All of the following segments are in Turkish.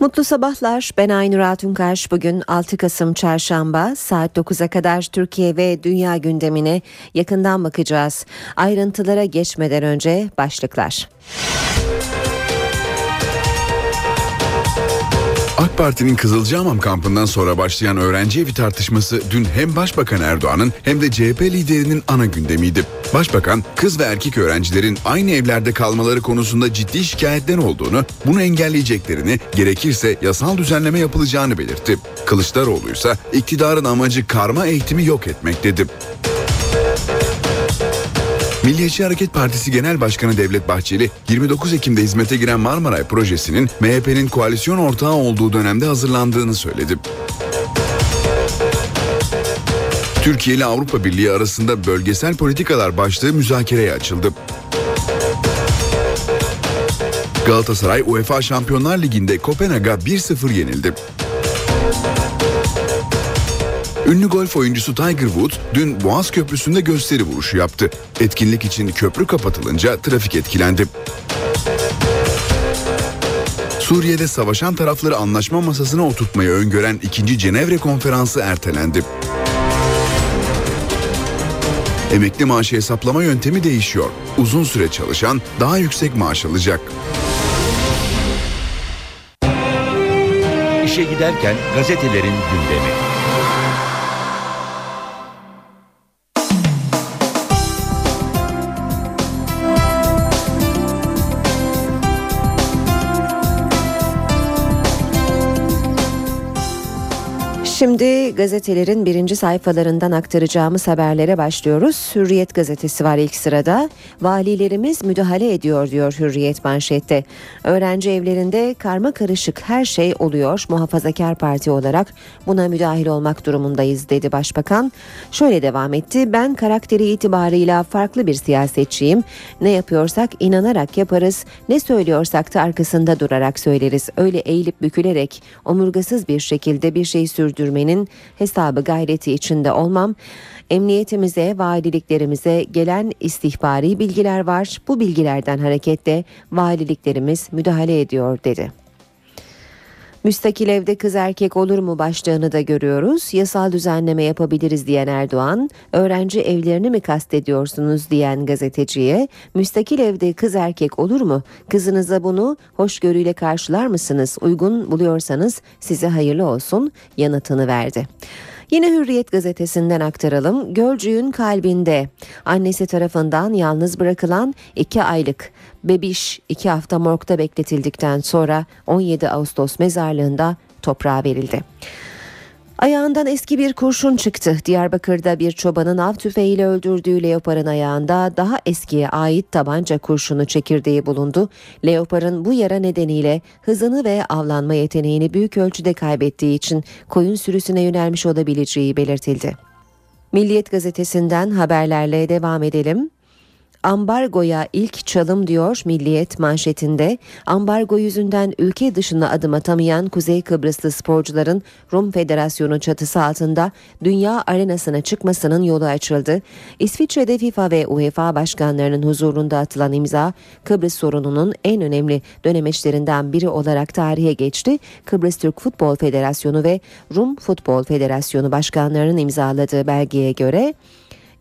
Mutlu sabahlar. Ben Aynur Altunkaş. Bugün 6 Kasım Çarşamba saat 9'a kadar Türkiye ve dünya gündemine yakından bakacağız. Ayrıntılara geçmeden önce başlıklar. AK Parti'nin Kızılcahamam kampından sonra başlayan öğrenci evi tartışması dün hem Başbakan Erdoğan'ın hem de CHP liderinin ana gündemiydi. Başbakan kız ve erkek öğrencilerin aynı evlerde kalmaları konusunda ciddi şikayetler olduğunu, bunu engelleyeceklerini, gerekirse yasal düzenleme yapılacağını belirtti. Kılıçdaroğlu ise iktidarın amacı karma eğitimi yok etmek dedi. Milliyetçi Hareket Partisi Genel Başkanı Devlet Bahçeli, 29 Ekim'de hizmete giren Marmaray projesinin MHP'nin koalisyon ortağı olduğu dönemde hazırlandığını söyledi. Türkiye ile Avrupa Birliği arasında bölgesel politikalar başlığı müzakereye açıldı. Galatasaray UEFA Şampiyonlar Ligi'nde Kopenhag'a 1-0 yenildi. Ünlü golf oyuncusu Tiger Woods dün Boğaz Köprüsü'nde gösteri vuruşu yaptı. Etkinlik için köprü kapatılınca trafik etkilendi. Suriye'de savaşan tarafları anlaşma masasına oturtmayı öngören 2. Cenevre Konferansı ertelendi. Emekli maaşı hesaplama yöntemi değişiyor. Uzun süre çalışan daha yüksek maaş alacak. İşe giderken gazetelerin gündemi. Şimdi gazetelerin birinci sayfalarından aktaracağımız haberlere başlıyoruz. Hürriyet gazetesi var ilk sırada. Valilerimiz müdahale ediyor diyor Hürriyet manşette. Öğrenci evlerinde karma karışık her şey oluyor. Muhafazakar parti olarak buna müdahil olmak durumundayız dedi başbakan. Şöyle devam etti. Ben karakteri itibarıyla farklı bir siyasetçiyim. Ne yapıyorsak inanarak yaparız. Ne söylüyorsak da arkasında durarak söyleriz. Öyle eğilip bükülerek omurgasız bir şekilde bir şey sürdür sürdürmenin hesabı gayreti içinde olmam. Emniyetimize, valiliklerimize gelen istihbari bilgiler var. Bu bilgilerden hareketle valiliklerimiz müdahale ediyor dedi. Müstakil evde kız erkek olur mu başlığını da görüyoruz. Yasal düzenleme yapabiliriz diyen Erdoğan, öğrenci evlerini mi kastediyorsunuz diyen gazeteciye, müstakil evde kız erkek olur mu? Kızınıza bunu hoşgörüyle karşılar mısınız? Uygun buluyorsanız size hayırlı olsun yanıtını verdi. Yine Hürriyet gazetesinden aktaralım. Gölcüğün kalbinde annesi tarafından yalnız bırakılan 2 aylık bebiş 2 hafta morgda bekletildikten sonra 17 Ağustos mezarlığında toprağa verildi. Ayağından eski bir kurşun çıktı. Diyarbakır'da bir çobanın av tüfeğiyle öldürdüğü leoparın ayağında daha eskiye ait tabanca kurşunu çekirdeği bulundu. Leoparın bu yara nedeniyle hızını ve avlanma yeteneğini büyük ölçüde kaybettiği için koyun sürüsüne yönelmiş olabileceği belirtildi. Milliyet gazetesinden haberlerle devam edelim. Ambargoya ilk çalım diyor Milliyet manşetinde. Ambargo yüzünden ülke dışına adım atamayan Kuzey Kıbrıslı sporcuların Rum Federasyonu çatısı altında dünya arenasına çıkmasının yolu açıldı. İsviçre'de FIFA ve UEFA başkanlarının huzurunda atılan imza Kıbrıs sorununun en önemli dönemeçlerinden biri olarak tarihe geçti. Kıbrıs Türk Futbol Federasyonu ve Rum Futbol Federasyonu başkanlarının imzaladığı belgeye göre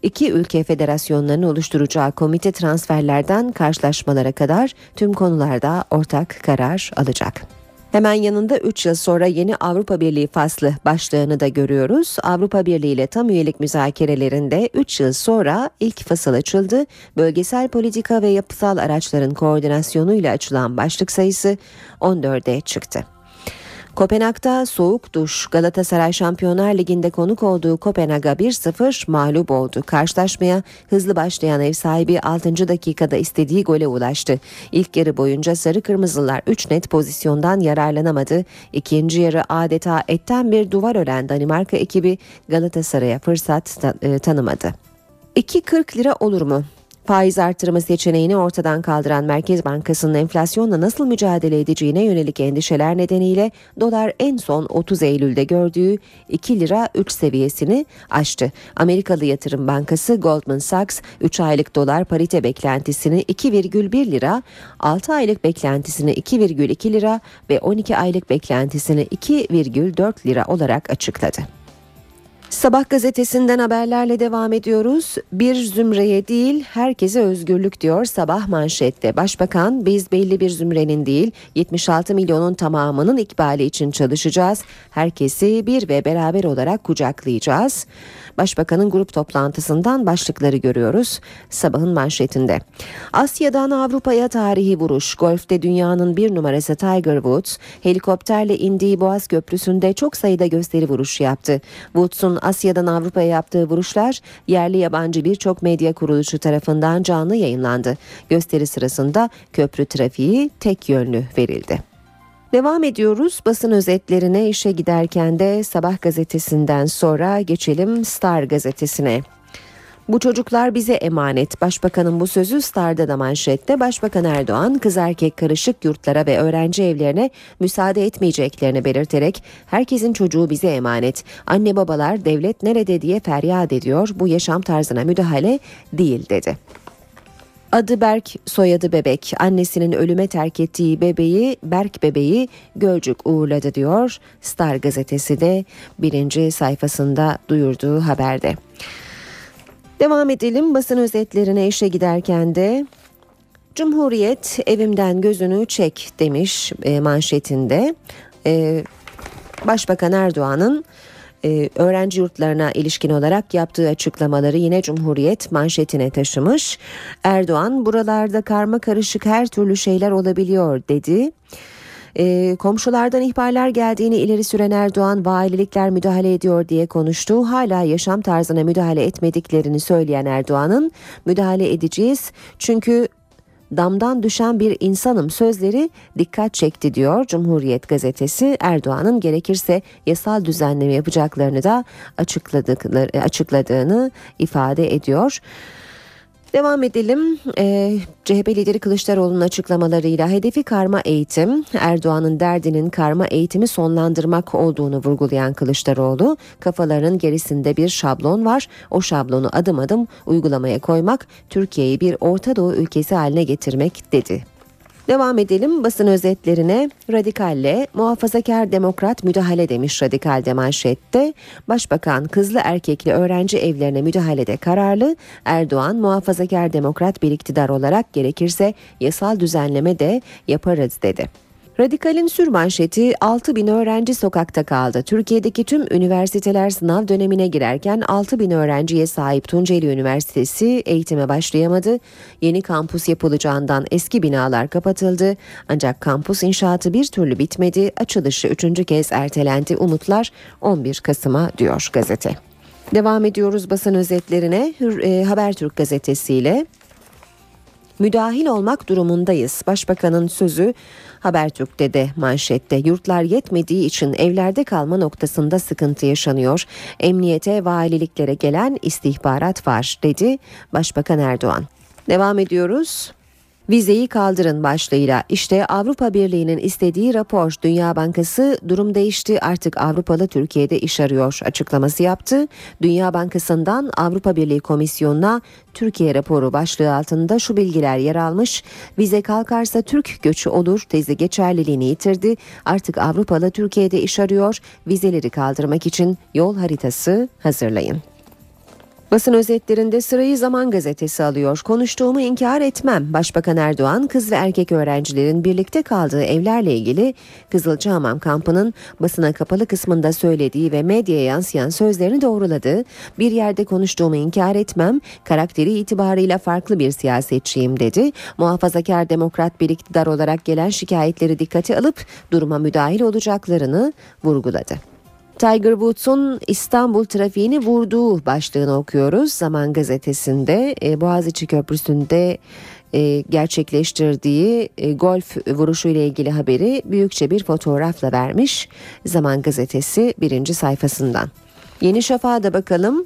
İki ülke federasyonlarını oluşturacağı komite transferlerden karşılaşmalara kadar tüm konularda ortak karar alacak. Hemen yanında 3 yıl sonra yeni Avrupa Birliği faslı başlığını da görüyoruz. Avrupa Birliği ile tam üyelik müzakerelerinde 3 yıl sonra ilk fasıl açıldı. Bölgesel politika ve yapısal araçların koordinasyonuyla açılan başlık sayısı 14'e çıktı. Kopenhag'da soğuk duş Galatasaray Şampiyonlar Ligi'nde konuk olduğu Kopenhag'a 1-0 mağlup oldu. Karşılaşmaya hızlı başlayan ev sahibi 6. dakikada istediği gole ulaştı. İlk yarı boyunca sarı kırmızılar 3 net pozisyondan yararlanamadı. İkinci yarı adeta etten bir duvar ören Danimarka ekibi Galatasaray'a fırsat e, tanımadı. 2.40 lira olur mu? Faiz artırımı seçeneğini ortadan kaldıran Merkez Bankası'nın enflasyonla nasıl mücadele edeceğine yönelik endişeler nedeniyle dolar en son 30 Eylül'de gördüğü 2 lira 3 seviyesini aştı. Amerikalı Yatırım Bankası Goldman Sachs 3 aylık dolar parite beklentisini 2,1 lira, 6 aylık beklentisini 2,2 lira ve 12 aylık beklentisini 2,4 lira olarak açıkladı. Sabah gazetesinden haberlerle devam ediyoruz. Bir zümreye değil herkese özgürlük diyor sabah manşette. Başbakan biz belli bir zümrenin değil 76 milyonun tamamının ikbali için çalışacağız. Herkesi bir ve beraber olarak kucaklayacağız. Başbakanın grup toplantısından başlıkları görüyoruz sabahın manşetinde. Asya'dan Avrupa'ya tarihi vuruş. Golf'te dünyanın bir numarası Tiger Woods helikopterle indiği Boğaz Köprüsü'nde çok sayıda gösteri vuruşu yaptı. Woods'un Asya'dan Avrupa'ya yaptığı vuruşlar yerli yabancı birçok medya kuruluşu tarafından canlı yayınlandı. Gösteri sırasında köprü trafiği tek yönlü verildi. Devam ediyoruz basın özetlerine işe giderken de Sabah gazetesinden sonra geçelim Star gazetesine. Bu çocuklar bize emanet. Başbakanın bu sözü Star'da da manşette. Başbakan Erdoğan kız erkek karışık yurtlara ve öğrenci evlerine müsaade etmeyeceklerini belirterek herkesin çocuğu bize emanet. Anne babalar devlet nerede diye feryat ediyor. Bu yaşam tarzına müdahale değil dedi. Adı Berk, soyadı Bebek. Annesinin ölüme terk ettiği bebeği Berk bebeği Gölcük uğurladı diyor. Star gazetesi de birinci sayfasında duyurduğu haberde. Devam edelim basın özetlerine işe giderken de Cumhuriyet evimden gözünü çek demiş e, manşetinde. E, Başbakan Erdoğan'ın e, öğrenci yurtlarına ilişkin olarak yaptığı açıklamaları yine Cumhuriyet manşetine taşımış. Erdoğan buralarda karma karışık her türlü şeyler olabiliyor dedi. E, komşulardan ihbarlar geldiğini ileri süren Erdoğan valilikler müdahale ediyor diye konuştu. Hala yaşam tarzına müdahale etmediklerini söyleyen Erdoğan'ın müdahale edeceğiz çünkü damdan düşen bir insanım sözleri dikkat çekti diyor Cumhuriyet gazetesi. Erdoğan'ın gerekirse yasal düzenleme yapacaklarını da açıkladıkları, açıkladığını ifade ediyor. Devam edelim. Ee, CHP lideri Kılıçdaroğlu'nun açıklamalarıyla hedefi karma eğitim, Erdoğan'ın derdinin karma eğitimi sonlandırmak olduğunu vurgulayan Kılıçdaroğlu, kafalarının gerisinde bir şablon var. O şablonu adım adım uygulamaya koymak, Türkiye'yi bir Orta Doğu ülkesi haline getirmek dedi. Devam edelim basın özetlerine. Radikalle muhafazakar demokrat müdahale demiş Radikal'de manşette. Başbakan kızlı erkekli öğrenci evlerine müdahalede kararlı. Erdoğan muhafazakar demokrat bir iktidar olarak gerekirse yasal düzenleme de yaparız dedi. Radikal'in sür manşeti 6 bin öğrenci sokakta kaldı. Türkiye'deki tüm üniversiteler sınav dönemine girerken 6 bin öğrenciye sahip Tunceli Üniversitesi eğitime başlayamadı. Yeni kampus yapılacağından eski binalar kapatıldı. Ancak kampus inşaatı bir türlü bitmedi. Açılışı üçüncü kez ertelendi. Umutlar 11 Kasım'a diyor gazete. Devam ediyoruz basın özetlerine. Hür, e, Habertürk gazetesiyle müdahil olmak durumundayız. Başbakanın sözü Habertürk'te de manşette yurtlar yetmediği için evlerde kalma noktasında sıkıntı yaşanıyor. Emniyete valiliklere gelen istihbarat var dedi Başbakan Erdoğan. Devam ediyoruz. Vizeyi kaldırın başlığıyla işte Avrupa Birliği'nin istediği rapor Dünya Bankası durum değişti artık Avrupalı Türkiye'de iş arıyor açıklaması yaptı. Dünya Bankası'ndan Avrupa Birliği Komisyonu'na Türkiye raporu başlığı altında şu bilgiler yer almış. Vize kalkarsa Türk göçü olur tezi geçerliliğini yitirdi. Artık Avrupalı Türkiye'de iş arıyor. Vizeleri kaldırmak için yol haritası hazırlayın. Basın özetlerinde sırayı Zaman Gazetesi alıyor. Konuştuğumu inkar etmem. Başbakan Erdoğan kız ve erkek öğrencilerin birlikte kaldığı evlerle ilgili Kızılcahamam kampının basına kapalı kısmında söylediği ve medyaya yansıyan sözlerini doğruladı. Bir yerde konuştuğumu inkar etmem. Karakteri itibarıyla farklı bir siyasetçiyim dedi. Muhafazakar demokrat bir iktidar olarak gelen şikayetleri dikkate alıp duruma müdahil olacaklarını vurguladı. Tiger Woods'un İstanbul trafiğini vurduğu başlığını okuyoruz. Zaman gazetesinde e, Boğaziçi Köprüsü'nde e, gerçekleştirdiği e, golf vuruşu ile ilgili haberi büyükçe bir fotoğrafla vermiş. Zaman gazetesi birinci sayfasından. Yeni Şafak'a da bakalım.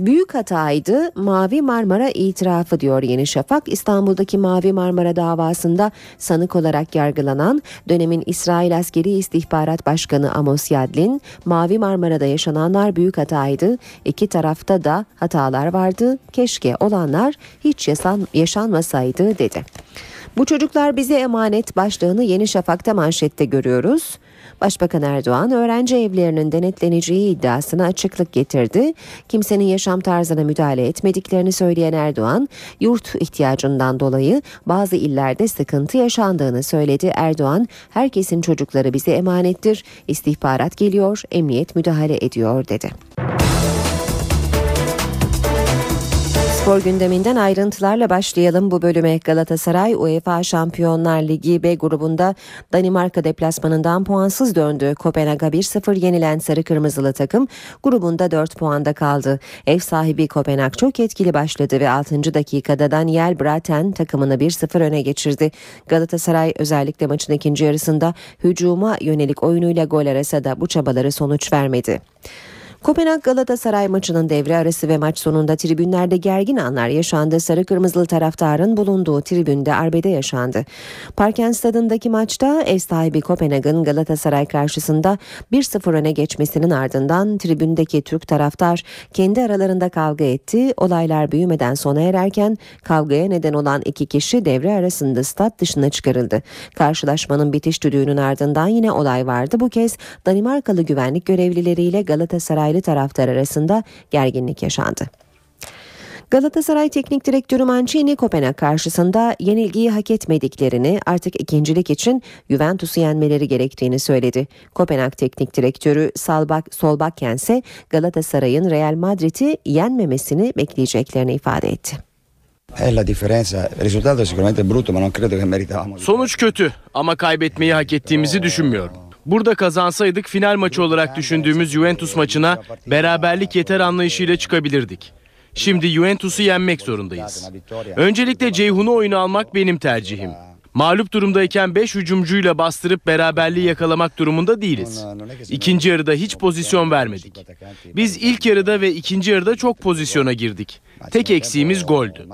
Büyük hataydı Mavi Marmara itirafı diyor Yeni Şafak. İstanbul'daki Mavi Marmara davasında sanık olarak yargılanan dönemin İsrail Askeri İstihbarat Başkanı Amos Yadlin, Mavi Marmara'da yaşananlar büyük hataydı. İki tarafta da hatalar vardı. Keşke olanlar hiç yaşan, yaşanmasaydı dedi. Bu çocuklar bize emanet başlığını Yeni Şafak'ta manşette görüyoruz. Başbakan Erdoğan öğrenci evlerinin denetleneceği iddiasına açıklık getirdi. Kimsenin yaşam tarzına müdahale etmediklerini söyleyen Erdoğan, yurt ihtiyacından dolayı bazı illerde sıkıntı yaşandığını söyledi. Erdoğan, herkesin çocukları bize emanettir, istihbarat geliyor, emniyet müdahale ediyor dedi. Spor gündeminden ayrıntılarla başlayalım bu bölüme. Galatasaray UEFA Şampiyonlar Ligi B grubunda Danimarka deplasmanından puansız döndü. Kopenhag'a 1-0 yenilen sarı kırmızılı takım grubunda 4 puanda kaldı. Ev sahibi Kopenhag çok etkili başladı ve 6. dakikada Daniel Braten takımını 1-0 öne geçirdi. Galatasaray özellikle maçın ikinci yarısında hücuma yönelik oyunuyla gol arasa da bu çabaları sonuç vermedi. Kopenhag Galatasaray maçının devre arası ve maç sonunda tribünlerde gergin anlar yaşandı. Sarı kırmızılı taraftarın bulunduğu tribünde arbede yaşandı. Parken stadındaki maçta ev sahibi Kopenhag'ın Galatasaray karşısında 1-0 öne geçmesinin ardından tribündeki Türk taraftar kendi aralarında kavga etti. Olaylar büyümeden sona ererken kavgaya neden olan iki kişi devre arasında stat dışına çıkarıldı. Karşılaşmanın bitiş düdüğünün ardından yine olay vardı. Bu kez Danimarkalı güvenlik görevlileriyle Galatasaray taraftar arasında gerginlik yaşandı. Galatasaray Teknik Direktörü Mancini Kopenhag karşısında yenilgiyi hak etmediklerini artık ikincilik için Juventus'u yenmeleri gerektiğini söyledi. Kopenhag Teknik Direktörü Salbak Solbakken ise Galatasaray'ın Real Madrid'i yenmemesini bekleyeceklerini ifade etti. Sonuç kötü ama kaybetmeyi hak ettiğimizi düşünmüyorum. Burada kazansaydık final maçı olarak düşündüğümüz Juventus maçına beraberlik yeter anlayışıyla çıkabilirdik. Şimdi Juventus'u yenmek zorundayız. Öncelikle Ceyhun'u oyuna almak benim tercihim. Mağlup durumdayken 5 hücumcuyla bastırıp beraberliği yakalamak durumunda değiliz. İkinci yarıda hiç pozisyon vermedik. Biz ilk yarıda ve ikinci yarıda çok pozisyona girdik. Tek eksiğimiz goldü.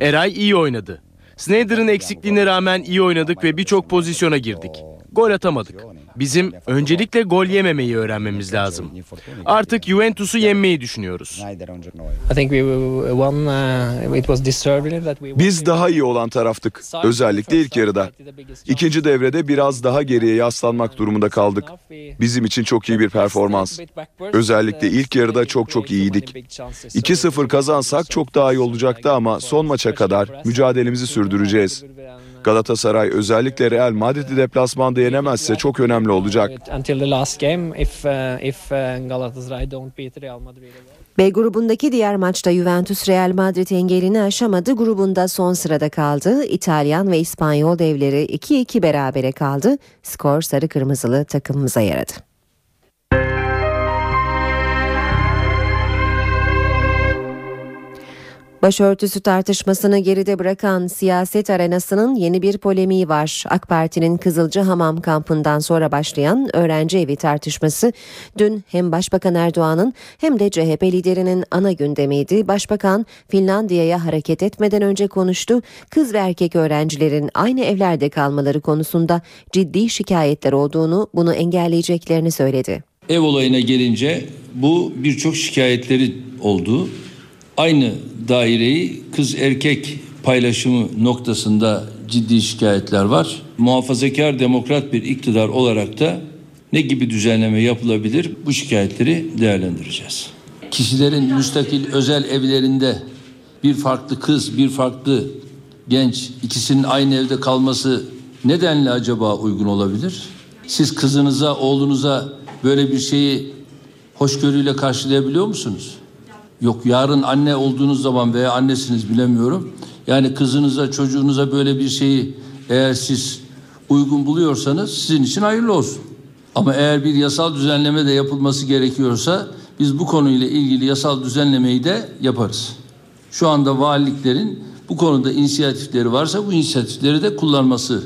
Eray iyi oynadı. Snyder'ın eksikliğine rağmen iyi oynadık ve birçok pozisyona girdik. Gol atamadık. Bizim öncelikle gol yememeyi öğrenmemiz lazım. Artık Juventus'u yenmeyi düşünüyoruz. Biz daha iyi olan taraftık. Özellikle ilk yarıda. İkinci devrede biraz daha geriye yaslanmak durumunda kaldık. Bizim için çok iyi bir performans. Özellikle ilk yarıda çok çok iyiydik. 2-0 kazansak çok daha iyi olacaktı ama son maça kadar mücadelemizi sürdüreceğiz. Galatasaray özellikle Real Madrid'i deplasmanda yenemezse çok önemli olacak. B grubundaki diğer maçta Juventus Real Madrid engelini aşamadı. Grubunda son sırada kaldı. İtalyan ve İspanyol devleri 2-2 berabere kaldı. Skor sarı kırmızılı takımımıza yaradı. Başörtüsü tartışmasını geride bırakan siyaset arenasının yeni bir polemiği var. AK Parti'nin Kızılcahamam kampından sonra başlayan öğrenci evi tartışması dün hem Başbakan Erdoğan'ın hem de CHP liderinin ana gündemiydi. Başbakan Finlandiya'ya hareket etmeden önce konuştu. Kız ve erkek öğrencilerin aynı evlerde kalmaları konusunda ciddi şikayetler olduğunu, bunu engelleyeceklerini söyledi. Ev olayına gelince bu birçok şikayetleri oldu. Aynı daireyi kız erkek paylaşımı noktasında ciddi şikayetler var. Muhafazakar demokrat bir iktidar olarak da ne gibi düzenleme yapılabilir bu şikayetleri değerlendireceğiz. Kişilerin müstakil özel evlerinde bir farklı kız, bir farklı genç ikisinin aynı evde kalması nedenle acaba uygun olabilir? Siz kızınıza, oğlunuza böyle bir şeyi hoşgörüyle karşılayabiliyor musunuz? Yok yarın anne olduğunuz zaman veya annesiniz bilemiyorum. Yani kızınıza çocuğunuza böyle bir şeyi eğer siz uygun buluyorsanız sizin için hayırlı olsun. Ama eğer bir yasal düzenleme de yapılması gerekiyorsa biz bu konuyla ilgili yasal düzenlemeyi de yaparız. Şu anda valiliklerin bu konuda inisiyatifleri varsa bu inisiyatifleri de kullanması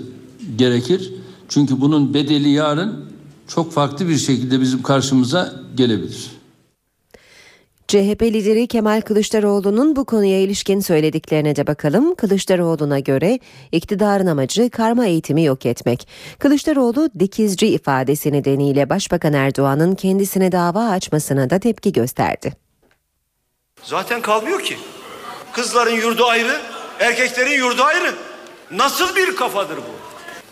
gerekir. Çünkü bunun bedeli yarın çok farklı bir şekilde bizim karşımıza gelebilir. CHP lideri Kemal Kılıçdaroğlu'nun bu konuya ilişkin söylediklerine de bakalım. Kılıçdaroğlu'na göre iktidarın amacı karma eğitimi yok etmek. Kılıçdaroğlu dikizci ifadesi nedeniyle Başbakan Erdoğan'ın kendisine dava açmasına da tepki gösterdi. Zaten kalmıyor ki. Kızların yurdu ayrı, erkeklerin yurdu ayrı. Nasıl bir kafadır bu?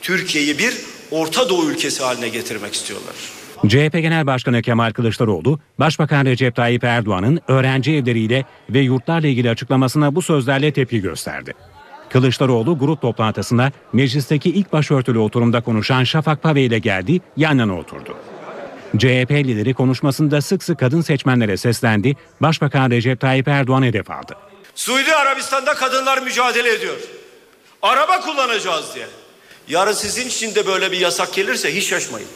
Türkiye'yi bir Orta Doğu ülkesi haline getirmek istiyorlar. CHP Genel Başkanı Kemal Kılıçdaroğlu, Başbakan Recep Tayyip Erdoğan'ın öğrenci evleriyle ve yurtlarla ilgili açıklamasına bu sözlerle tepki gösterdi. Kılıçdaroğlu grup toplantısında meclisteki ilk başörtülü oturumda konuşan Şafak Pave ile geldi, yan yana oturdu. CHP lideri konuşmasında sık sık kadın seçmenlere seslendi, Başbakan Recep Tayyip Erdoğan hedef aldı. Suudi Arabistan'da kadınlar mücadele ediyor. Araba kullanacağız diye. Yarın sizin için de böyle bir yasak gelirse hiç şaşmayın.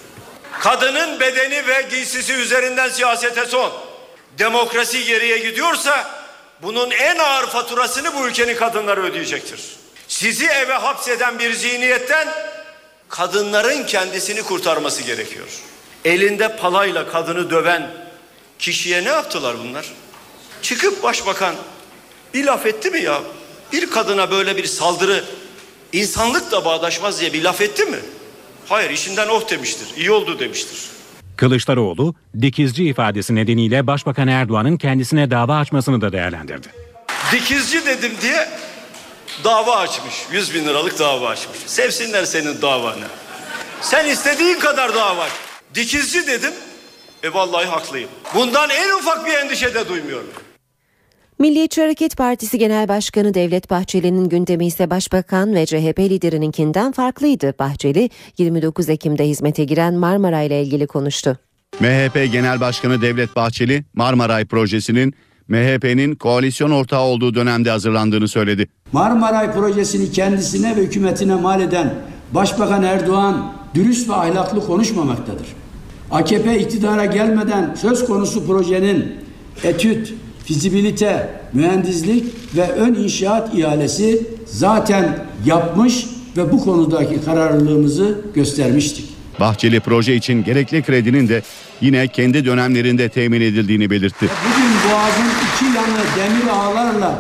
Kadının bedeni ve giysisi üzerinden siyasete son. Demokrasi geriye gidiyorsa bunun en ağır faturasını bu ülkenin kadınları ödeyecektir. Sizi eve hapseden bir zihniyetten kadınların kendisini kurtarması gerekiyor. Elinde palayla kadını döven kişiye ne yaptılar bunlar? Çıkıp başbakan bir laf etti mi ya? Bir kadına böyle bir saldırı insanlıkla bağdaşmaz diye bir laf etti mi? Hayır işinden oh demiştir. iyi oldu demiştir. Kılıçdaroğlu, dikizci ifadesi nedeniyle Başbakan Erdoğan'ın kendisine dava açmasını da değerlendirdi. Dikizci dedim diye dava açmış. 100 bin liralık dava açmış. Sevsinler senin davanı. Sen istediğin kadar dava aç. Dikizci dedim. E vallahi haklıyım. Bundan en ufak bir endişe de duymuyorum. Milliyetçi Hareket Partisi Genel Başkanı Devlet Bahçeli'nin gündemi ise Başbakan ve CHP liderininkinden farklıydı. Bahçeli 29 Ekim'de hizmete giren Marmara ile ilgili konuştu. MHP Genel Başkanı Devlet Bahçeli Marmaray projesinin MHP'nin koalisyon ortağı olduğu dönemde hazırlandığını söyledi. Marmaray projesini kendisine ve hükümetine mal eden Başbakan Erdoğan dürüst ve ahlaklı konuşmamaktadır. AKP iktidara gelmeden söz konusu projenin etüt, fizibilite, mühendislik ve ön inşaat ihalesi zaten yapmış ve bu konudaki kararlılığımızı göstermiştik. Bahçeli proje için gerekli kredinin de yine kendi dönemlerinde temin edildiğini belirtti. Bugün Boğaz'ın iki yanı demir ağlarla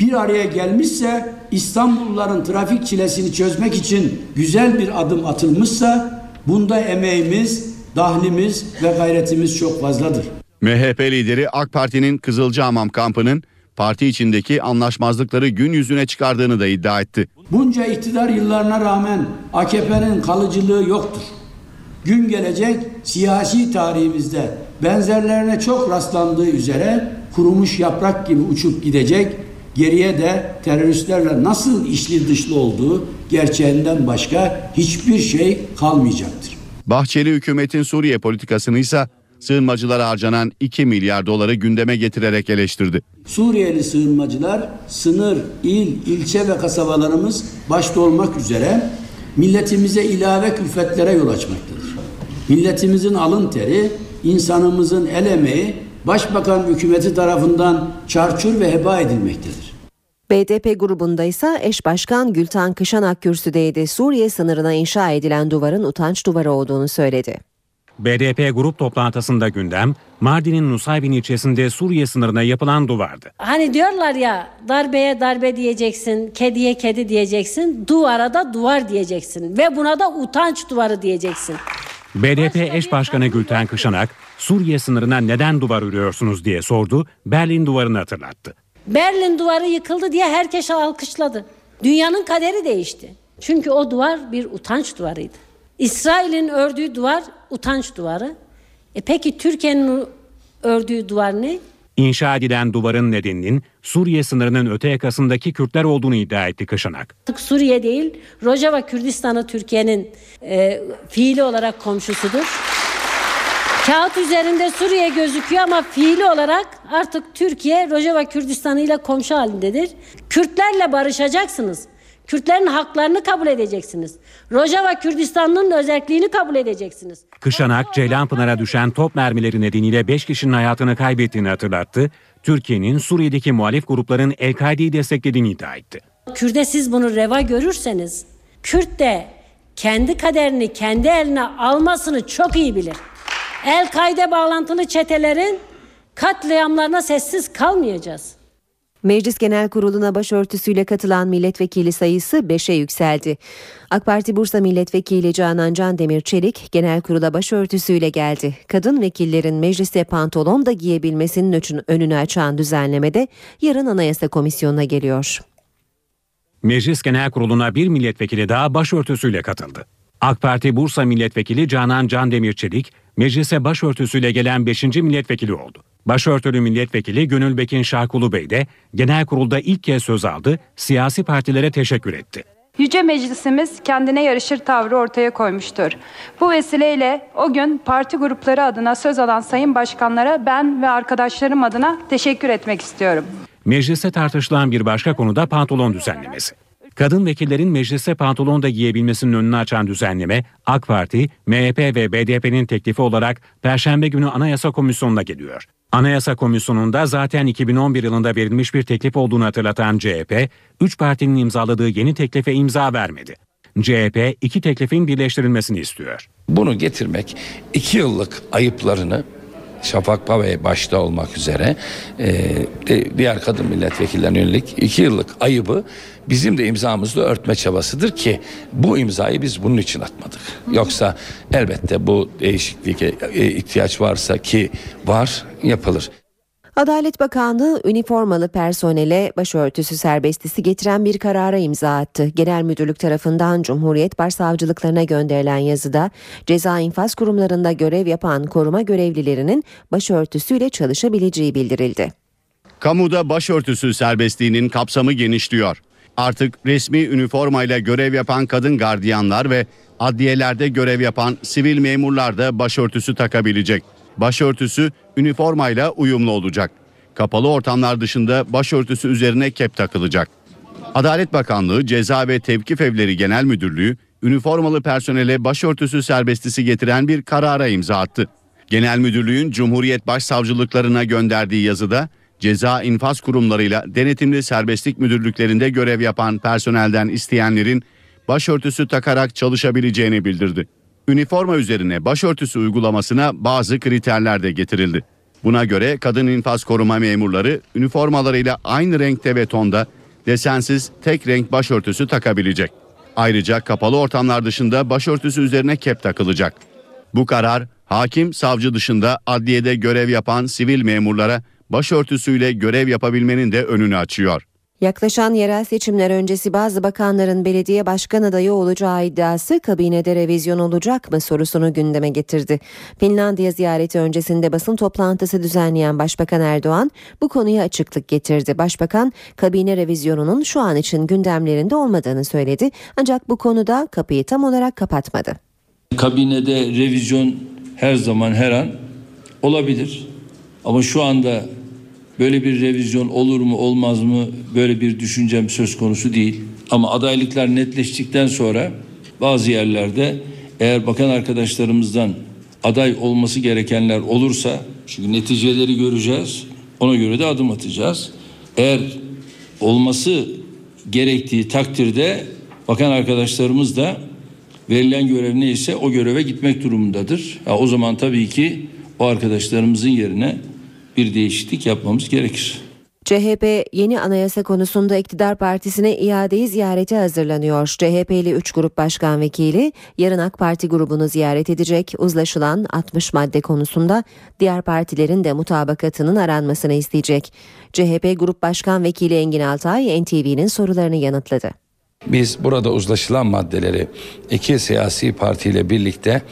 bir araya gelmişse İstanbulluların trafik çilesini çözmek için güzel bir adım atılmışsa bunda emeğimiz, dahlimiz ve gayretimiz çok fazladır. MHP lideri AK Parti'nin Kızılcahamam kampının parti içindeki anlaşmazlıkları gün yüzüne çıkardığını da iddia etti. Bunca iktidar yıllarına rağmen AKP'nin kalıcılığı yoktur. Gün gelecek siyasi tarihimizde benzerlerine çok rastlandığı üzere kurumuş yaprak gibi uçup gidecek, geriye de teröristlerle nasıl içli dışlı olduğu gerçeğinden başka hiçbir şey kalmayacaktır. Bahçeli hükümetin Suriye politikasını ise sığınmacılara harcanan 2 milyar doları gündeme getirerek eleştirdi. Suriyeli sığınmacılar sınır, il, ilçe ve kasabalarımız başta olmak üzere milletimize ilave külfetlere yol açmaktadır. Milletimizin alın teri, insanımızın el emeği başbakan hükümeti tarafından çarçur ve heba edilmektedir. BDP grubunda ise eş başkan Gültan Kışanak kürsüdeydi. Suriye sınırına inşa edilen duvarın utanç duvarı olduğunu söyledi. BDP grup toplantısında gündem, Mardin'in Nusaybin ilçesinde Suriye sınırına yapılan duvardı. Hani diyorlar ya darbeye darbe diyeceksin, kediye kedi diyeceksin, duvara da duvar diyeceksin ve buna da utanç duvarı diyeceksin. BDP eş başkanı Gülten Kışanak, Suriye sınırına neden duvar örüyorsunuz diye sordu, Berlin duvarını hatırlattı. Berlin duvarı yıkıldı diye herkes alkışladı. Dünyanın kaderi değişti. Çünkü o duvar bir utanç duvarıydı. İsrail'in ördüğü duvar utanç duvarı. E peki Türkiye'nin ördüğü duvar ne? İnşa edilen duvarın nedeninin Suriye sınırının öte yakasındaki Kürtler olduğunu iddia etti Kışanak. Artık Suriye değil, Rojava Kürdistan'ı Türkiye'nin e, fiili olarak komşusudur. Kağıt üzerinde Suriye gözüküyor ama fiili olarak artık Türkiye Rojava Kürdistan'ı ile komşu halindedir. Kürtlerle barışacaksınız. Kürtlerin haklarını kabul edeceksiniz. Rojava Kürdistan'ın özelliğini kabul edeceksiniz. Kışanak, Ceylanpınar'a düşen top mermileri nedeniyle 5 kişinin hayatını kaybettiğini hatırlattı. Türkiye'nin Suriye'deki muhalif grupların El-Kaide'yi desteklediğini iddia etti. Kürt'e siz bunu reva görürseniz, Kürt de kendi kaderini kendi eline almasını çok iyi bilir. El-Kaide bağlantılı çetelerin katliamlarına sessiz kalmayacağız. Meclis Genel Kurulu'na başörtüsüyle katılan milletvekili sayısı 5'e yükseldi. AK Parti Bursa Milletvekili Canan Can Demir Çelik genel kurula başörtüsüyle geldi. Kadın vekillerin mecliste pantolon da giyebilmesinin önünü açan düzenlemede yarın Anayasa Komisyonu'na geliyor. Meclis Genel Kurulu'na bir milletvekili daha başörtüsüyle katıldı. AK Parti Bursa Milletvekili Canan Can Demir Çelik, meclise başörtüsüyle gelen 5. milletvekili oldu. Başörtülü milletvekili Gönül Bekin Şarkulu Bey de genel kurulda ilk kez söz aldı, siyasi partilere teşekkür etti. Yüce Meclisimiz kendine yarışır tavrı ortaya koymuştur. Bu vesileyle o gün parti grupları adına söz alan sayın başkanlara ben ve arkadaşlarım adına teşekkür etmek istiyorum. Mecliste tartışılan bir başka konu da pantolon düzenlemesi. Kadın vekillerin mecliste pantolon da giyebilmesinin önünü açan düzenleme AK Parti, MHP ve BDP'nin teklifi olarak Perşembe günü Anayasa Komisyonu'na geliyor. Anayasa Komisyonu'nda zaten 2011 yılında verilmiş bir teklif olduğunu hatırlatan CHP, 3 partinin imzaladığı yeni teklife imza vermedi. CHP iki teklifin birleştirilmesini istiyor. Bunu getirmek iki yıllık ayıplarını Şafak Pavey başta olmak üzere e, diğer kadın milletvekillerine yönelik iki yıllık ayıbı bizim de imzamızla örtme çabasıdır ki bu imzayı biz bunun için atmadık. Yoksa elbette bu değişiklik e, ihtiyaç varsa ki var yapılır. Adalet Bakanlığı üniformalı personele başörtüsü serbestisi getiren bir karara imza attı. Genel Müdürlük tarafından Cumhuriyet Başsavcılıklarına gönderilen yazıda ceza infaz kurumlarında görev yapan koruma görevlilerinin başörtüsüyle çalışabileceği bildirildi. Kamuda başörtüsü serbestliğinin kapsamı genişliyor. Artık resmi üniformayla görev yapan kadın gardiyanlar ve adliyelerde görev yapan sivil memurlar da başörtüsü takabilecek. Başörtüsü üniformayla uyumlu olacak. Kapalı ortamlar dışında başörtüsü üzerine kep takılacak. Adalet Bakanlığı Ceza ve Tevkif Evleri Genel Müdürlüğü üniformalı personele başörtüsü serbestisi getiren bir karara imza attı. Genel Müdürlüğün Cumhuriyet Başsavcılıklarına gönderdiği yazıda ceza infaz kurumlarıyla denetimli serbestlik müdürlüklerinde görev yapan personelden isteyenlerin başörtüsü takarak çalışabileceğini bildirdi. Üniforma üzerine başörtüsü uygulamasına bazı kriterler de getirildi. Buna göre kadın infaz koruma memurları üniformalarıyla aynı renkte ve tonda desensiz tek renk başörtüsü takabilecek. Ayrıca kapalı ortamlar dışında başörtüsü üzerine kep takılacak. Bu karar hakim, savcı dışında adliyede görev yapan sivil memurlara başörtüsüyle görev yapabilmenin de önünü açıyor. Yaklaşan yerel seçimler öncesi bazı bakanların belediye başkan adayı olacağı iddiası kabinede revizyon olacak mı sorusunu gündeme getirdi. Finlandiya ziyareti öncesinde basın toplantısı düzenleyen Başbakan Erdoğan bu konuya açıklık getirdi. Başbakan kabine revizyonunun şu an için gündemlerinde olmadığını söyledi ancak bu konuda kapıyı tam olarak kapatmadı. Kabinede revizyon her zaman her an olabilir. Ama şu anda böyle bir revizyon olur mu olmaz mı böyle bir düşüncem söz konusu değil. Ama adaylıklar netleştikten sonra bazı yerlerde eğer bakan arkadaşlarımızdan aday olması gerekenler olursa çünkü neticeleri göreceğiz. Ona göre de adım atacağız. Eğer olması gerektiği takdirde bakan arkadaşlarımız da verilen görev neyse o göreve gitmek durumundadır. Ya o zaman tabii ki o arkadaşlarımızın yerine bir değişiklik yapmamız gerekir. CHP yeni anayasa konusunda iktidar partisine iadeyi ziyarete hazırlanıyor. CHP'li 3 grup başkan vekili yarın AK Parti grubunu ziyaret edecek. Uzlaşılan 60 madde konusunda diğer partilerin de mutabakatının aranmasını isteyecek. CHP Grup Başkan Vekili Engin Altay NTV'nin sorularını yanıtladı. Biz burada uzlaşılan maddeleri iki siyasi partiyle birlikte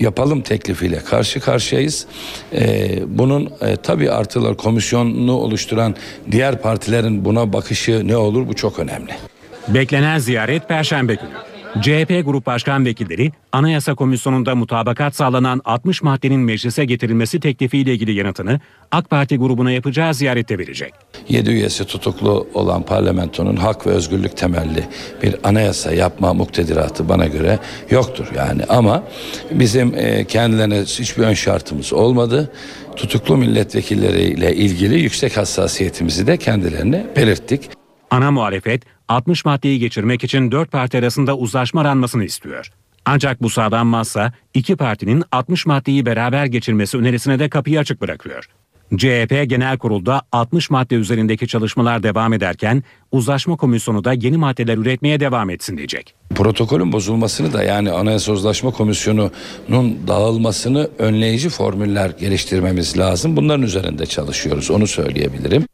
yapalım teklifiyle karşı karşıyayız. Ee, bunun e, tabii artılar komisyonunu oluşturan diğer partilerin buna bakışı ne olur bu çok önemli. Beklenen ziyaret Perşembe günü. CHP Grup Başkan Vekilleri Anayasa Komisyonu'nda mutabakat sağlanan 60 maddenin meclise getirilmesi teklifiyle ilgili yanıtını AK Parti grubuna yapacağı ziyarette verecek. 7 üyesi tutuklu olan parlamentonun hak ve özgürlük temelli bir anayasa yapma muktediratı bana göre yoktur yani ama bizim e, kendilerine hiçbir ön şartımız olmadı. Tutuklu milletvekilleriyle ilgili yüksek hassasiyetimizi de kendilerine belirttik. Ana muhalefet 60 maddeyi geçirmek için 4 parti arasında uzlaşma aranmasını istiyor. Ancak bu sağlanmazsa iki partinin 60 maddeyi beraber geçirmesi önerisine de kapıyı açık bırakıyor. CHP Genel Kurul'da 60 madde üzerindeki çalışmalar devam ederken uzlaşma komisyonu da yeni maddeler üretmeye devam etsin diyecek. Protokolün bozulmasını da yani Anayasa Uzlaşma Komisyonu'nun dağılmasını önleyici formüller geliştirmemiz lazım. Bunların üzerinde çalışıyoruz onu söyleyebilirim.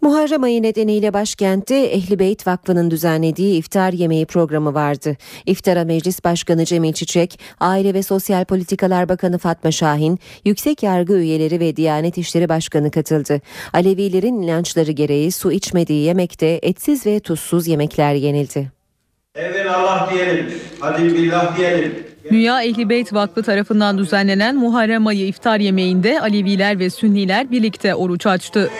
Muharrem ayı nedeniyle başkentte Ehli Beyt Vakfı'nın düzenlediği iftar yemeği programı vardı. İftara Meclis Başkanı Cemil Çiçek, Aile ve Sosyal Politikalar Bakanı Fatma Şahin, Yüksek Yargı üyeleri ve Diyanet İşleri Başkanı katıldı. Alevilerin inançları gereği su içmediği yemekte etsiz ve tuzsuz yemekler yenildi. Evvel Allah diyelim, hadi billah diyelim. Dünya Ehli Beyt Vakfı tarafından düzenlenen Muharrem ayı iftar yemeğinde Aleviler ve Sünniler birlikte oruç açtı.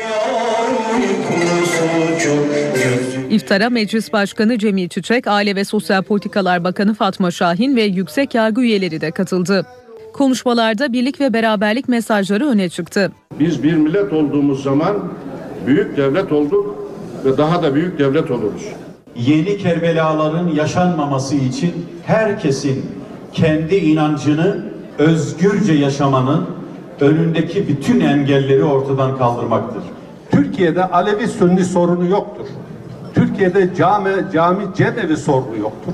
İftara Meclis Başkanı Cemil Çiçek, Aile ve Sosyal Politikalar Bakanı Fatma Şahin ve yüksek yargı üyeleri de katıldı. Konuşmalarda birlik ve beraberlik mesajları öne çıktı. Biz bir millet olduğumuz zaman büyük devlet olduk ve daha da büyük devlet oluruz. Yeni Kerbelaların yaşanmaması için herkesin kendi inancını özgürce yaşamanın önündeki bütün engelleri ortadan kaldırmaktır. Türkiye'de Alevi Sünni sorunu yoktur. Türkiye'de cami, cami cemevi sorunu yoktur.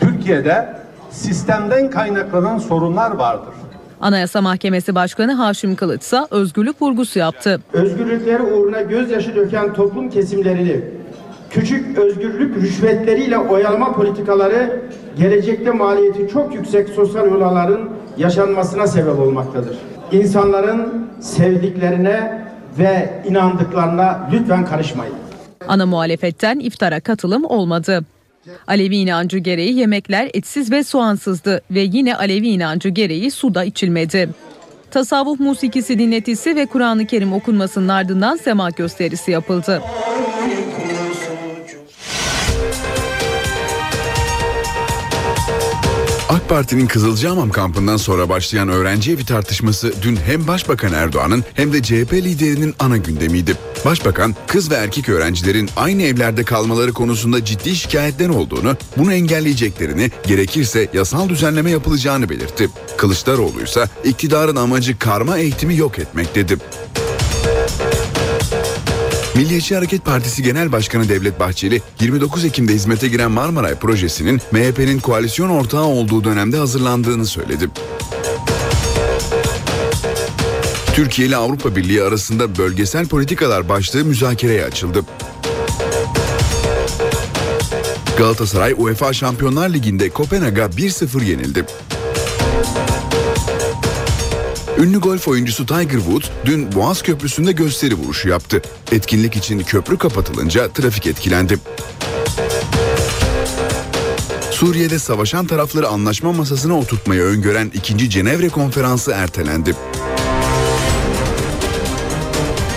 Türkiye'de sistemden kaynaklanan sorunlar vardır. Anayasa Mahkemesi Başkanı Haşim Kılıç ise özgürlük vurgusu yaptı. Özgürlükleri uğruna gözyaşı döken toplum kesimlerini küçük özgürlük rüşvetleriyle oyalama politikaları gelecekte maliyeti çok yüksek sosyal olayların yaşanmasına sebep olmaktadır. İnsanların sevdiklerine ve inandıklarına lütfen karışmayın. Ana muhalefetten iftara katılım olmadı. Alevi inancı gereği yemekler etsiz ve soğansızdı ve yine Alevi inancı gereği suda içilmedi. Tasavvuf musikisi dinletisi ve Kur'an-ı Kerim okunmasının ardından sema gösterisi yapıldı. AK Parti'nin Kızılcahamam kampından sonra başlayan öğrenci evi tartışması dün hem Başbakan Erdoğan'ın hem de CHP liderinin ana gündemiydi. Başbakan kız ve erkek öğrencilerin aynı evlerde kalmaları konusunda ciddi şikayetler olduğunu, bunu engelleyeceklerini, gerekirse yasal düzenleme yapılacağını belirtti. Kılıçdaroğlu ise iktidarın amacı karma eğitimi yok etmek dedi. Milliyetçi Hareket Partisi Genel Başkanı Devlet Bahçeli, 29 Ekim'de hizmete giren Marmaray projesinin MHP'nin koalisyon ortağı olduğu dönemde hazırlandığını söyledi. Türkiye ile Avrupa Birliği arasında bölgesel politikalar başlığı müzakereye açıldı. Galatasaray UEFA Şampiyonlar Ligi'nde Kopenhag'a 1-0 yenildi. Ünlü golf oyuncusu Tiger Woods dün Boğaz Köprüsü'nde gösteri vuruşu yaptı. Etkinlik için köprü kapatılınca trafik etkilendi. Suriye'de savaşan tarafları anlaşma masasına oturtmayı öngören 2. Cenevre Konferansı ertelendi.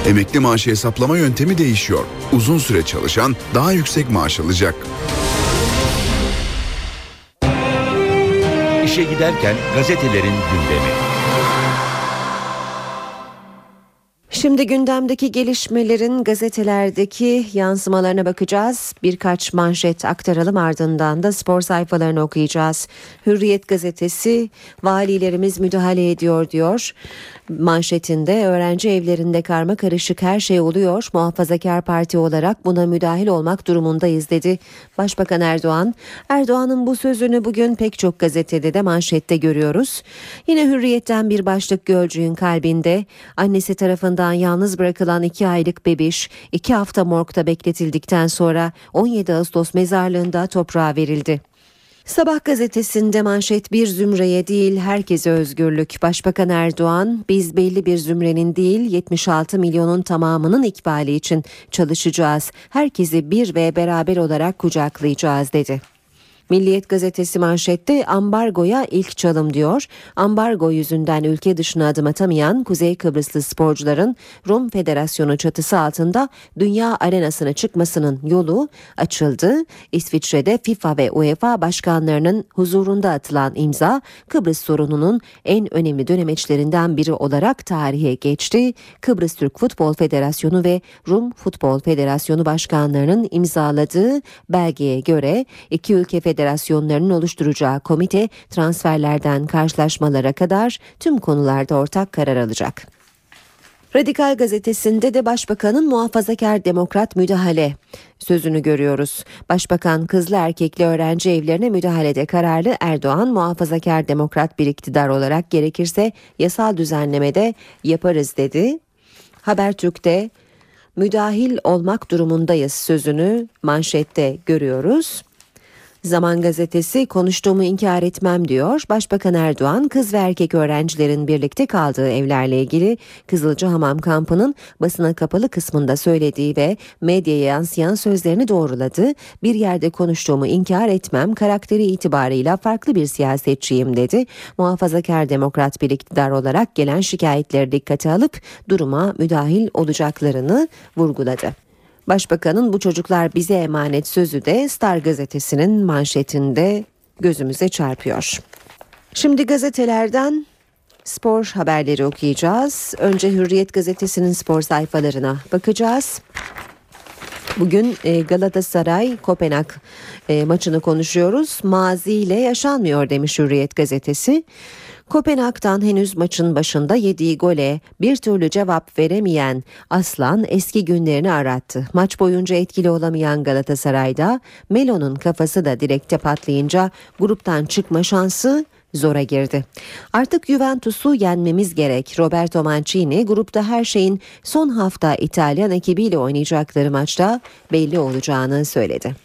Emekli maaşı hesaplama yöntemi değişiyor. Uzun süre çalışan daha yüksek maaş alacak. İşe giderken gazetelerin gündemi. Şimdi gündemdeki gelişmelerin gazetelerdeki yansımalarına bakacağız. Birkaç manşet aktaralım ardından da spor sayfalarını okuyacağız. Hürriyet gazetesi valilerimiz müdahale ediyor diyor. Manşetinde öğrenci evlerinde karma karışık her şey oluyor. Muhafazakar parti olarak buna müdahil olmak durumundayız dedi. Başbakan Erdoğan. Erdoğan'ın bu sözünü bugün pek çok gazetede de manşette görüyoruz. Yine Hürriyet'ten bir başlık Gölcüğün kalbinde annesi tarafından yalnız bırakılan iki aylık bebiş iki hafta morgda bekletildikten sonra 17 Ağustos mezarlığında toprağa verildi. Sabah gazetesinde manşet bir zümreye değil herkese özgürlük. Başbakan Erdoğan biz belli bir zümrenin değil 76 milyonun tamamının ikbali için çalışacağız. Herkesi bir ve beraber olarak kucaklayacağız dedi. Milliyet gazetesi manşette ambargoya ilk çalım diyor. Ambargo yüzünden ülke dışına adım atamayan Kuzey Kıbrıslı sporcuların Rum Federasyonu çatısı altında dünya arenasına çıkmasının yolu açıldı. İsviçre'de FIFA ve UEFA başkanlarının huzurunda atılan imza Kıbrıs sorununun en önemli dönemeçlerinden biri olarak tarihe geçti. Kıbrıs Türk Futbol Federasyonu ve Rum Futbol Federasyonu başkanlarının imzaladığı belgeye göre iki ülke federasyonlarının oluşturacağı komite transferlerden karşılaşmalara kadar tüm konularda ortak karar alacak. Radikal gazetesinde de başbakanın muhafazakar demokrat müdahale sözünü görüyoruz. Başbakan kızlı erkekli öğrenci evlerine müdahalede kararlı Erdoğan muhafazakar demokrat bir iktidar olarak gerekirse yasal düzenlemede yaparız dedi. Habertürk'te müdahil olmak durumundayız sözünü manşette görüyoruz. Zaman gazetesi konuştuğumu inkar etmem diyor. Başbakan Erdoğan kız ve erkek öğrencilerin birlikte kaldığı evlerle ilgili Kızılcahamam kampının basına kapalı kısmında söylediği ve medyaya yansıyan sözlerini doğruladı. Bir yerde konuştuğumu inkar etmem, karakteri itibarıyla farklı bir siyasetçiyim dedi. Muhafazakar demokrat bir iktidar olarak gelen şikayetleri dikkate alıp duruma müdahil olacaklarını vurguladı. Başbakanın bu çocuklar bize emanet sözü de Star gazetesinin manşetinde gözümüze çarpıyor. Şimdi gazetelerden spor haberleri okuyacağız. Önce Hürriyet gazetesinin spor sayfalarına bakacağız. Bugün e, Galatasaray Kopenhag e, maçını konuşuyoruz. Maziyle yaşanmıyor demiş Hürriyet gazetesi. Kopenhag'dan henüz maçın başında yediği gole bir türlü cevap veremeyen Aslan eski günlerini arattı. Maç boyunca etkili olamayan Galatasaray'da Melo'nun kafası da direkte patlayınca gruptan çıkma şansı zora girdi. Artık Juventus'u yenmemiz gerek. Roberto Mancini grupta her şeyin son hafta İtalyan ekibiyle oynayacakları maçta belli olacağını söyledi.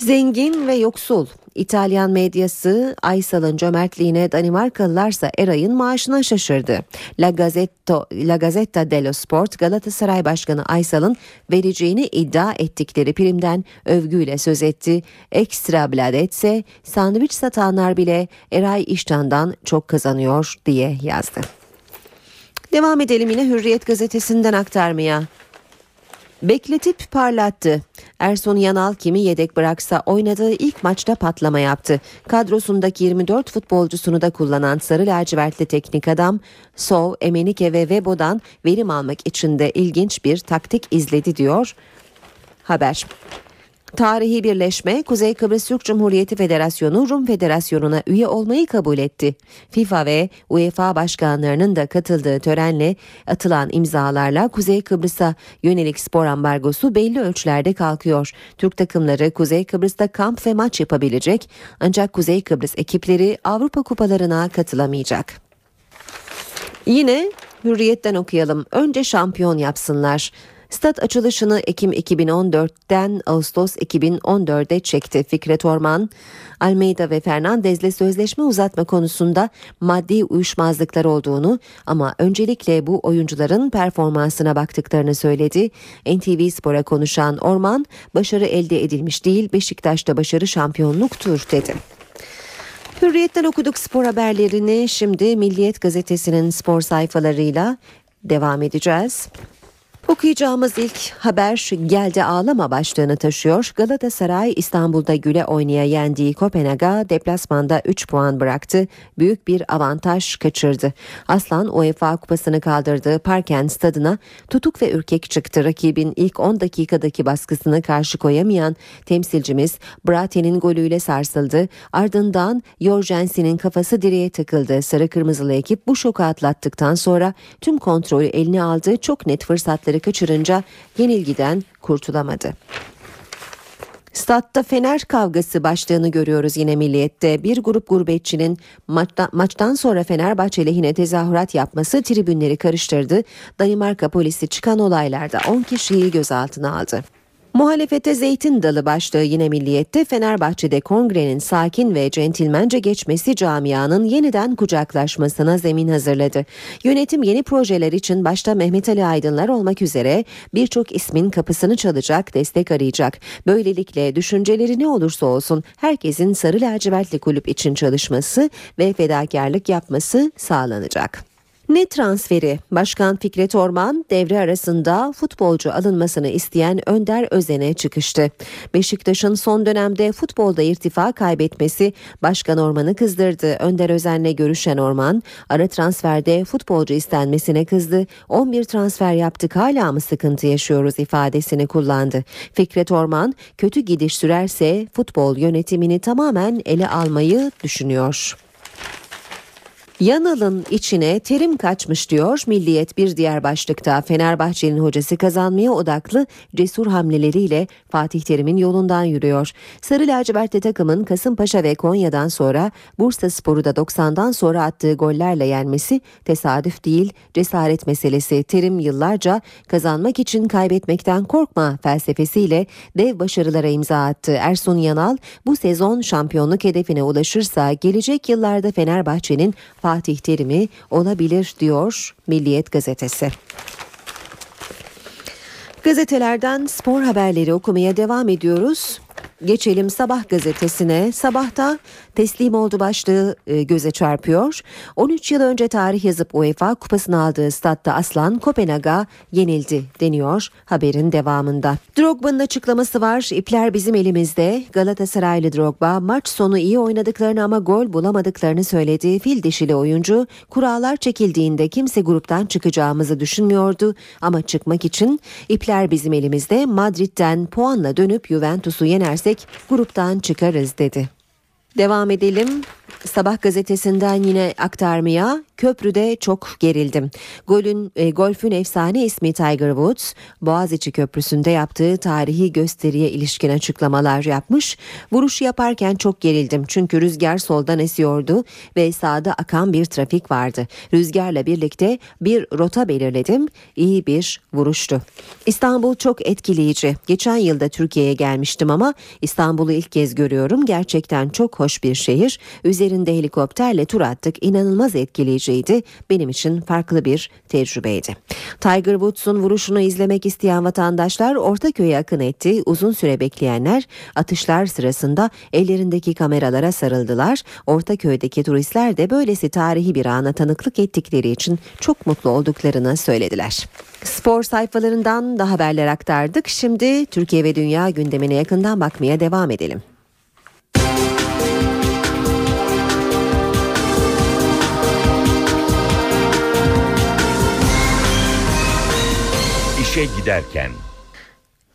Zengin ve yoksul İtalyan medyası Aysal'ın cömertliğine Danimarkalılarsa Eray'ın maaşına şaşırdı. La, Gazzetta, La Gazzetta dello Sport Galatasaray Başkanı Aysal'ın vereceğini iddia ettikleri primden övgüyle söz etti. Ekstra bladetse sandviç satanlar bile Eray İşcan'dan çok kazanıyor diye yazdı. Devam edelim yine Hürriyet gazetesinden aktarmaya. Bekletip parlattı. Erson Yanal kimi yedek bıraksa oynadığı ilk maçta patlama yaptı. Kadrosundaki 24 futbolcusunu da kullanan sarı lacivertli teknik adam Sov, Emenike ve Vebo'dan verim almak için de ilginç bir taktik izledi diyor haber. Tarihi birleşme Kuzey Kıbrıs Türk Cumhuriyeti Federasyonu Rum Federasyonu'na üye olmayı kabul etti. FIFA ve UEFA başkanlarının da katıldığı törenle atılan imzalarla Kuzey Kıbrıs'a yönelik spor ambargosu belli ölçülerde kalkıyor. Türk takımları Kuzey Kıbrıs'ta kamp ve maç yapabilecek ancak Kuzey Kıbrıs ekipleri Avrupa kupalarına katılamayacak. Yine Hürriyet'ten okuyalım. Önce şampiyon yapsınlar. Stat açılışını Ekim 2014'ten Ağustos 2014'e çekti. Fikret Orman, Almeida ve Fernandez'le sözleşme uzatma konusunda maddi uyuşmazlıklar olduğunu ama öncelikle bu oyuncuların performansına baktıklarını söyledi. NTV Spor'a konuşan Orman, başarı elde edilmiş değil Beşiktaş'ta başarı şampiyonluktur dedi. Hürriyetten okuduk spor haberlerini şimdi Milliyet gazetesinin spor sayfalarıyla devam edeceğiz. Okuyacağımız ilk haber geldi ağlama başlığını taşıyor. Galatasaray İstanbul'da güle oynaya yendiği Kopenhag'a deplasmanda 3 puan bıraktı. Büyük bir avantaj kaçırdı. Aslan UEFA kupasını kaldırdığı Parken stadına tutuk ve ürkek çıktı. Rakibin ilk 10 dakikadaki baskısını karşı koyamayan temsilcimiz Brate'nin golüyle sarsıldı. Ardından Jorgensen'in kafası direğe takıldı. Sarı kırmızılı ekip bu şoku atlattıktan sonra tüm kontrolü eline aldı. Çok net fırsatları kaçırınca yenilgiden kurtulamadı. Statta Fener kavgası başlığını görüyoruz yine milliyette. Bir grup gurbetçinin maçta, maçtan sonra Fenerbahçe lehine tezahürat yapması tribünleri karıştırdı. Danimarka polisi çıkan olaylarda 10 kişiyi gözaltına aldı. Muhalefete zeytin dalı başlığı yine milliyette Fenerbahçe'de kongrenin sakin ve centilmence geçmesi camianın yeniden kucaklaşmasına zemin hazırladı. Yönetim yeni projeler için başta Mehmet Ali Aydınlar olmak üzere birçok ismin kapısını çalacak, destek arayacak. Böylelikle düşünceleri ne olursa olsun herkesin sarı lacivertli kulüp için çalışması ve fedakarlık yapması sağlanacak. Ne transferi? Başkan Fikret Orman devre arasında futbolcu alınmasını isteyen Önder Özen'e çıkıştı. Beşiktaş'ın son dönemde futbolda irtifa kaybetmesi Başkan Orman'ı kızdırdı. Önder Özen'le görüşen Orman ara transferde futbolcu istenmesine kızdı. 11 transfer yaptık hala mı sıkıntı yaşıyoruz ifadesini kullandı. Fikret Orman kötü gidiş sürerse futbol yönetimini tamamen ele almayı düşünüyor. Yanal'ın içine terim kaçmış diyor Milliyet bir diğer başlıkta. Fenerbahçe'nin hocası kazanmaya odaklı cesur hamleleriyle Fatih Terim'in yolundan yürüyor. Sarı lacivertli takımın Kasımpaşa ve Konya'dan sonra Bursa Sporu da 90'dan sonra attığı gollerle yenmesi tesadüf değil cesaret meselesi. Terim yıllarca kazanmak için kaybetmekten korkma felsefesiyle dev başarılara imza attı. Ersun Yanal bu sezon şampiyonluk hedefine ulaşırsa gelecek yıllarda Fenerbahçe'nin Fatih Terim'i olabilir diyor Milliyet gazetesi. Gazetelerden spor haberleri okumaya devam ediyoruz. Geçelim Sabah gazetesine. Sabahta teslim oldu başlığı e, göze çarpıyor. 13 yıl önce tarih yazıp UEFA kupasını aldığı statta Aslan Kopenhag'a yenildi deniyor haberin devamında. Drogba'nın açıklaması var. İpler bizim elimizde. Galatasaraylı Drogba maç sonu iyi oynadıklarını ama gol bulamadıklarını söyledi. Fil dişili oyuncu kurallar çekildiğinde kimse gruptan çıkacağımızı düşünmüyordu ama çıkmak için ipler bizim elimizde. Madrid'den puanla dönüp Juventus'u yenersek gruptan çıkarız dedi. Devam edelim. Sabah gazetesinden yine aktarmaya köprüde çok gerildim. Golün e, golfün efsane ismi Tiger Woods Boğaziçi Köprüsü'nde yaptığı tarihi gösteriye ilişkin açıklamalar yapmış. Vuruş yaparken çok gerildim çünkü rüzgar soldan esiyordu ve sağda akan bir trafik vardı. Rüzgarla birlikte bir rota belirledim. İyi bir vuruştu. İstanbul çok etkileyici. Geçen yılda Türkiye'ye gelmiştim ama İstanbul'u ilk kez görüyorum. Gerçekten çok hoş bir şehir. Üzerinde helikopterle tur attık. İnanılmaz etkileyiciydi. Benim için farklı bir tecrübeydi. Tiger Woods'un vuruşunu izlemek isteyen vatandaşlar Ortaköy'e akın etti. Uzun süre bekleyenler atışlar sırasında ellerindeki kameralara sarıldılar. Ortaköy'deki turistler de böylesi tarihi bir ana tanıklık ettikleri için çok mutlu olduklarını söylediler. Spor sayfalarından da haberler aktardık. Şimdi Türkiye ve dünya gündemine yakından bakmaya devam edelim. İşe giderken.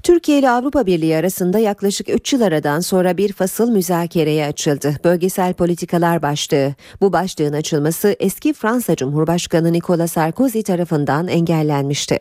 Türkiye ile Avrupa Birliği arasında yaklaşık 3 yıl aradan sonra bir fasıl müzakereye açıldı. Bölgesel politikalar başlığı. Bu başlığın açılması eski Fransa Cumhurbaşkanı Nicolas Sarkozy tarafından engellenmişti.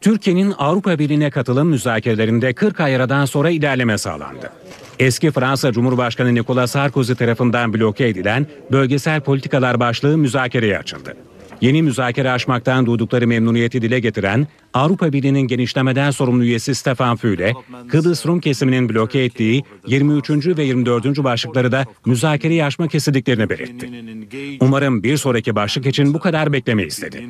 Türkiye'nin Avrupa Birliği'ne katılım müzakerelerinde 40 ay aradan sonra ilerleme sağlandı. Eski Fransa Cumhurbaşkanı Nicolas Sarkozy tarafından bloke edilen bölgesel politikalar başlığı müzakereye açıldı. Yeni müzakere açmaktan duydukları memnuniyeti dile getiren Avrupa Birliği'nin genişlemeden sorumlu üyesi Stefan Füle, Kıbrıs Rum kesiminin bloke ettiği 23. ve 24. başlıkları da müzakereyi açmak istediklerini belirtti. Umarım bir sonraki başlık için bu kadar beklemeyiz dedi.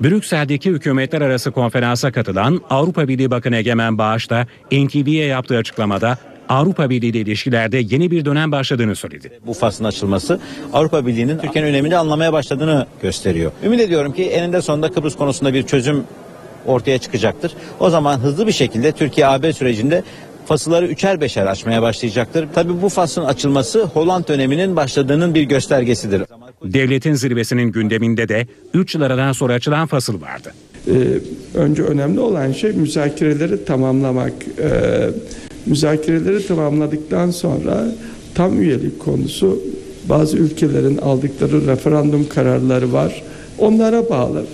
Brüksel'deki hükümetler arası konferansa katılan Avrupa Birliği Bakanı Egemen Bağış da NTV'ye yaptığı açıklamada Avrupa Birliği ile ilişkilerde yeni bir dönem başladığını söyledi. Bu faslın açılması Avrupa Birliği'nin Türkiye'nin önemini anlamaya başladığını gösteriyor. Ümit ediyorum ki eninde sonunda Kıbrıs konusunda bir çözüm ortaya çıkacaktır. O zaman hızlı bir şekilde Türkiye-AB sürecinde fasılları üçer beşer açmaya başlayacaktır. Tabii bu faslın açılması Holland döneminin başladığının bir göstergesidir. Devletin zirvesinin gündeminde de 3 yıl aradan sonra açılan fasıl vardı. Ee, önce önemli olan şey müzakereleri tamamlamak. Ee, müzakereleri tamamladıktan sonra tam üyelik konusu bazı ülkelerin aldıkları referandum kararları var. Onlara bağlı.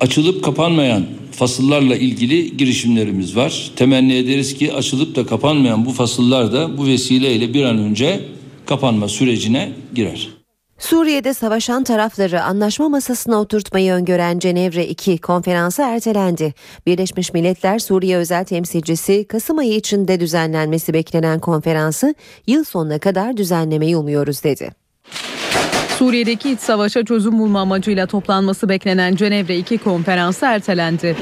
Açılıp kapanmayan fasıllarla ilgili girişimlerimiz var. Temenni ederiz ki açılıp da kapanmayan bu fasıllar da bu vesileyle bir an önce kapanma sürecine girer. Suriye'de savaşan tarafları anlaşma masasına oturtmayı öngören Cenevre 2 konferansı ertelendi. Birleşmiş Milletler Suriye özel temsilcisi Kasım ayı içinde düzenlenmesi beklenen konferansı yıl sonuna kadar düzenlemeyi umuyoruz dedi. Suriye'deki iç savaşa çözüm bulma amacıyla toplanması beklenen Cenevre 2 konferansı ertelendi.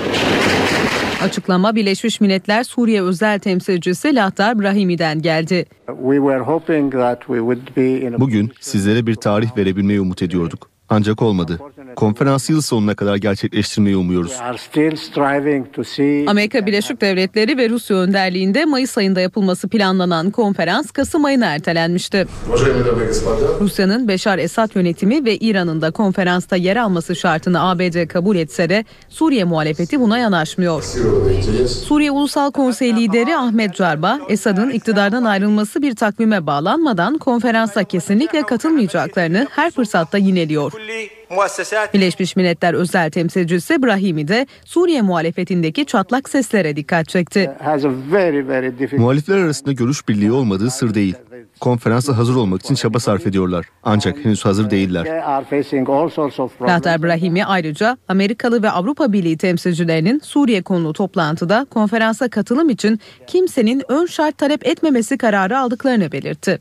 Açıklama Birleşmiş Milletler Suriye özel temsilcisi Lahtar Brahimi'den geldi. Bugün sizlere bir tarih verebilmeyi umut ediyorduk. Ancak olmadı. Konferansı yıl sonuna kadar gerçekleştirmeyi umuyoruz. Amerika Birleşik Devletleri ve Rusya önderliğinde Mayıs ayında yapılması planlanan konferans Kasım ayına ertelenmişti. Rusya'nın Beşar Esad yönetimi ve İran'ın da konferansta yer alması şartını ABD kabul etse de Suriye muhalefeti buna yanaşmıyor. Suriye Ulusal Konseyi lideri Ahmet Carba, Esad'ın iktidardan ayrılması bir takvime bağlanmadan konferansa kesinlikle katılmayacaklarını her fırsatta yineliyor. Birleşmiş Milletler özel temsilcisi Brahimi de Suriye muhalefetindeki çatlak seslere dikkat çekti. Muhalifler arasında görüş birliği olmadığı sır değil. Konferansa hazır olmak için çaba sarf ediyorlar. Ancak henüz hazır değiller. Lahtar Brahimi ayrıca Amerikalı ve Avrupa Birliği temsilcilerinin Suriye konulu toplantıda konferansa katılım için kimsenin ön şart talep etmemesi kararı aldıklarını belirtti.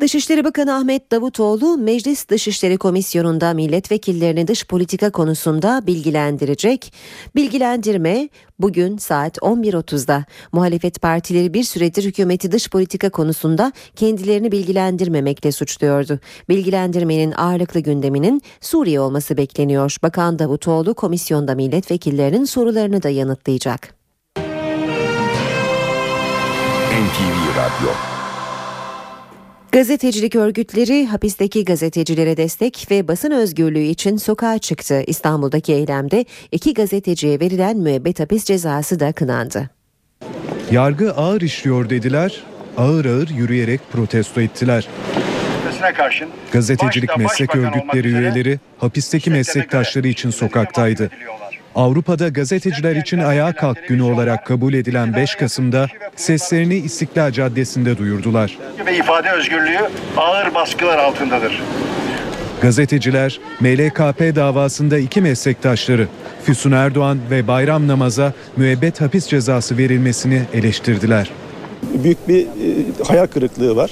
Dışişleri Bakanı Ahmet Davutoğlu Meclis Dışişleri Komisyonu'nda milletvekillerini dış politika konusunda bilgilendirecek. Bilgilendirme bugün saat 11.30'da. Muhalefet partileri bir süredir hükümeti dış politika konusunda kendilerini bilgilendirmemekle suçluyordu. Bilgilendirmenin ağırlıklı gündeminin Suriye olması bekleniyor. Bakan Davutoğlu komisyonda milletvekillerinin sorularını da yanıtlayacak. NTV Radyo Gazetecilik örgütleri hapisteki gazetecilere destek ve basın özgürlüğü için sokağa çıktı. İstanbul'daki eylemde iki gazeteciye verilen müebbet hapis cezası da kınandı. Yargı ağır işliyor dediler, ağır ağır yürüyerek protesto ettiler. karşın Gazetecilik meslek örgütleri üzere üyeleri hapisteki meslektaşları için sokaktaydı. Avrupa'da gazeteciler için ayağa kalk günü olarak kabul edilen 5 Kasım'da seslerini İstiklal Caddesi'nde duyurdular. ve ifade özgürlüğü ağır baskılar altındadır. Gazeteciler MLKP davasında iki meslektaşları Füsun Erdoğan ve Bayram Namaz'a müebbet hapis cezası verilmesini eleştirdiler. büyük bir e, hayal kırıklığı var.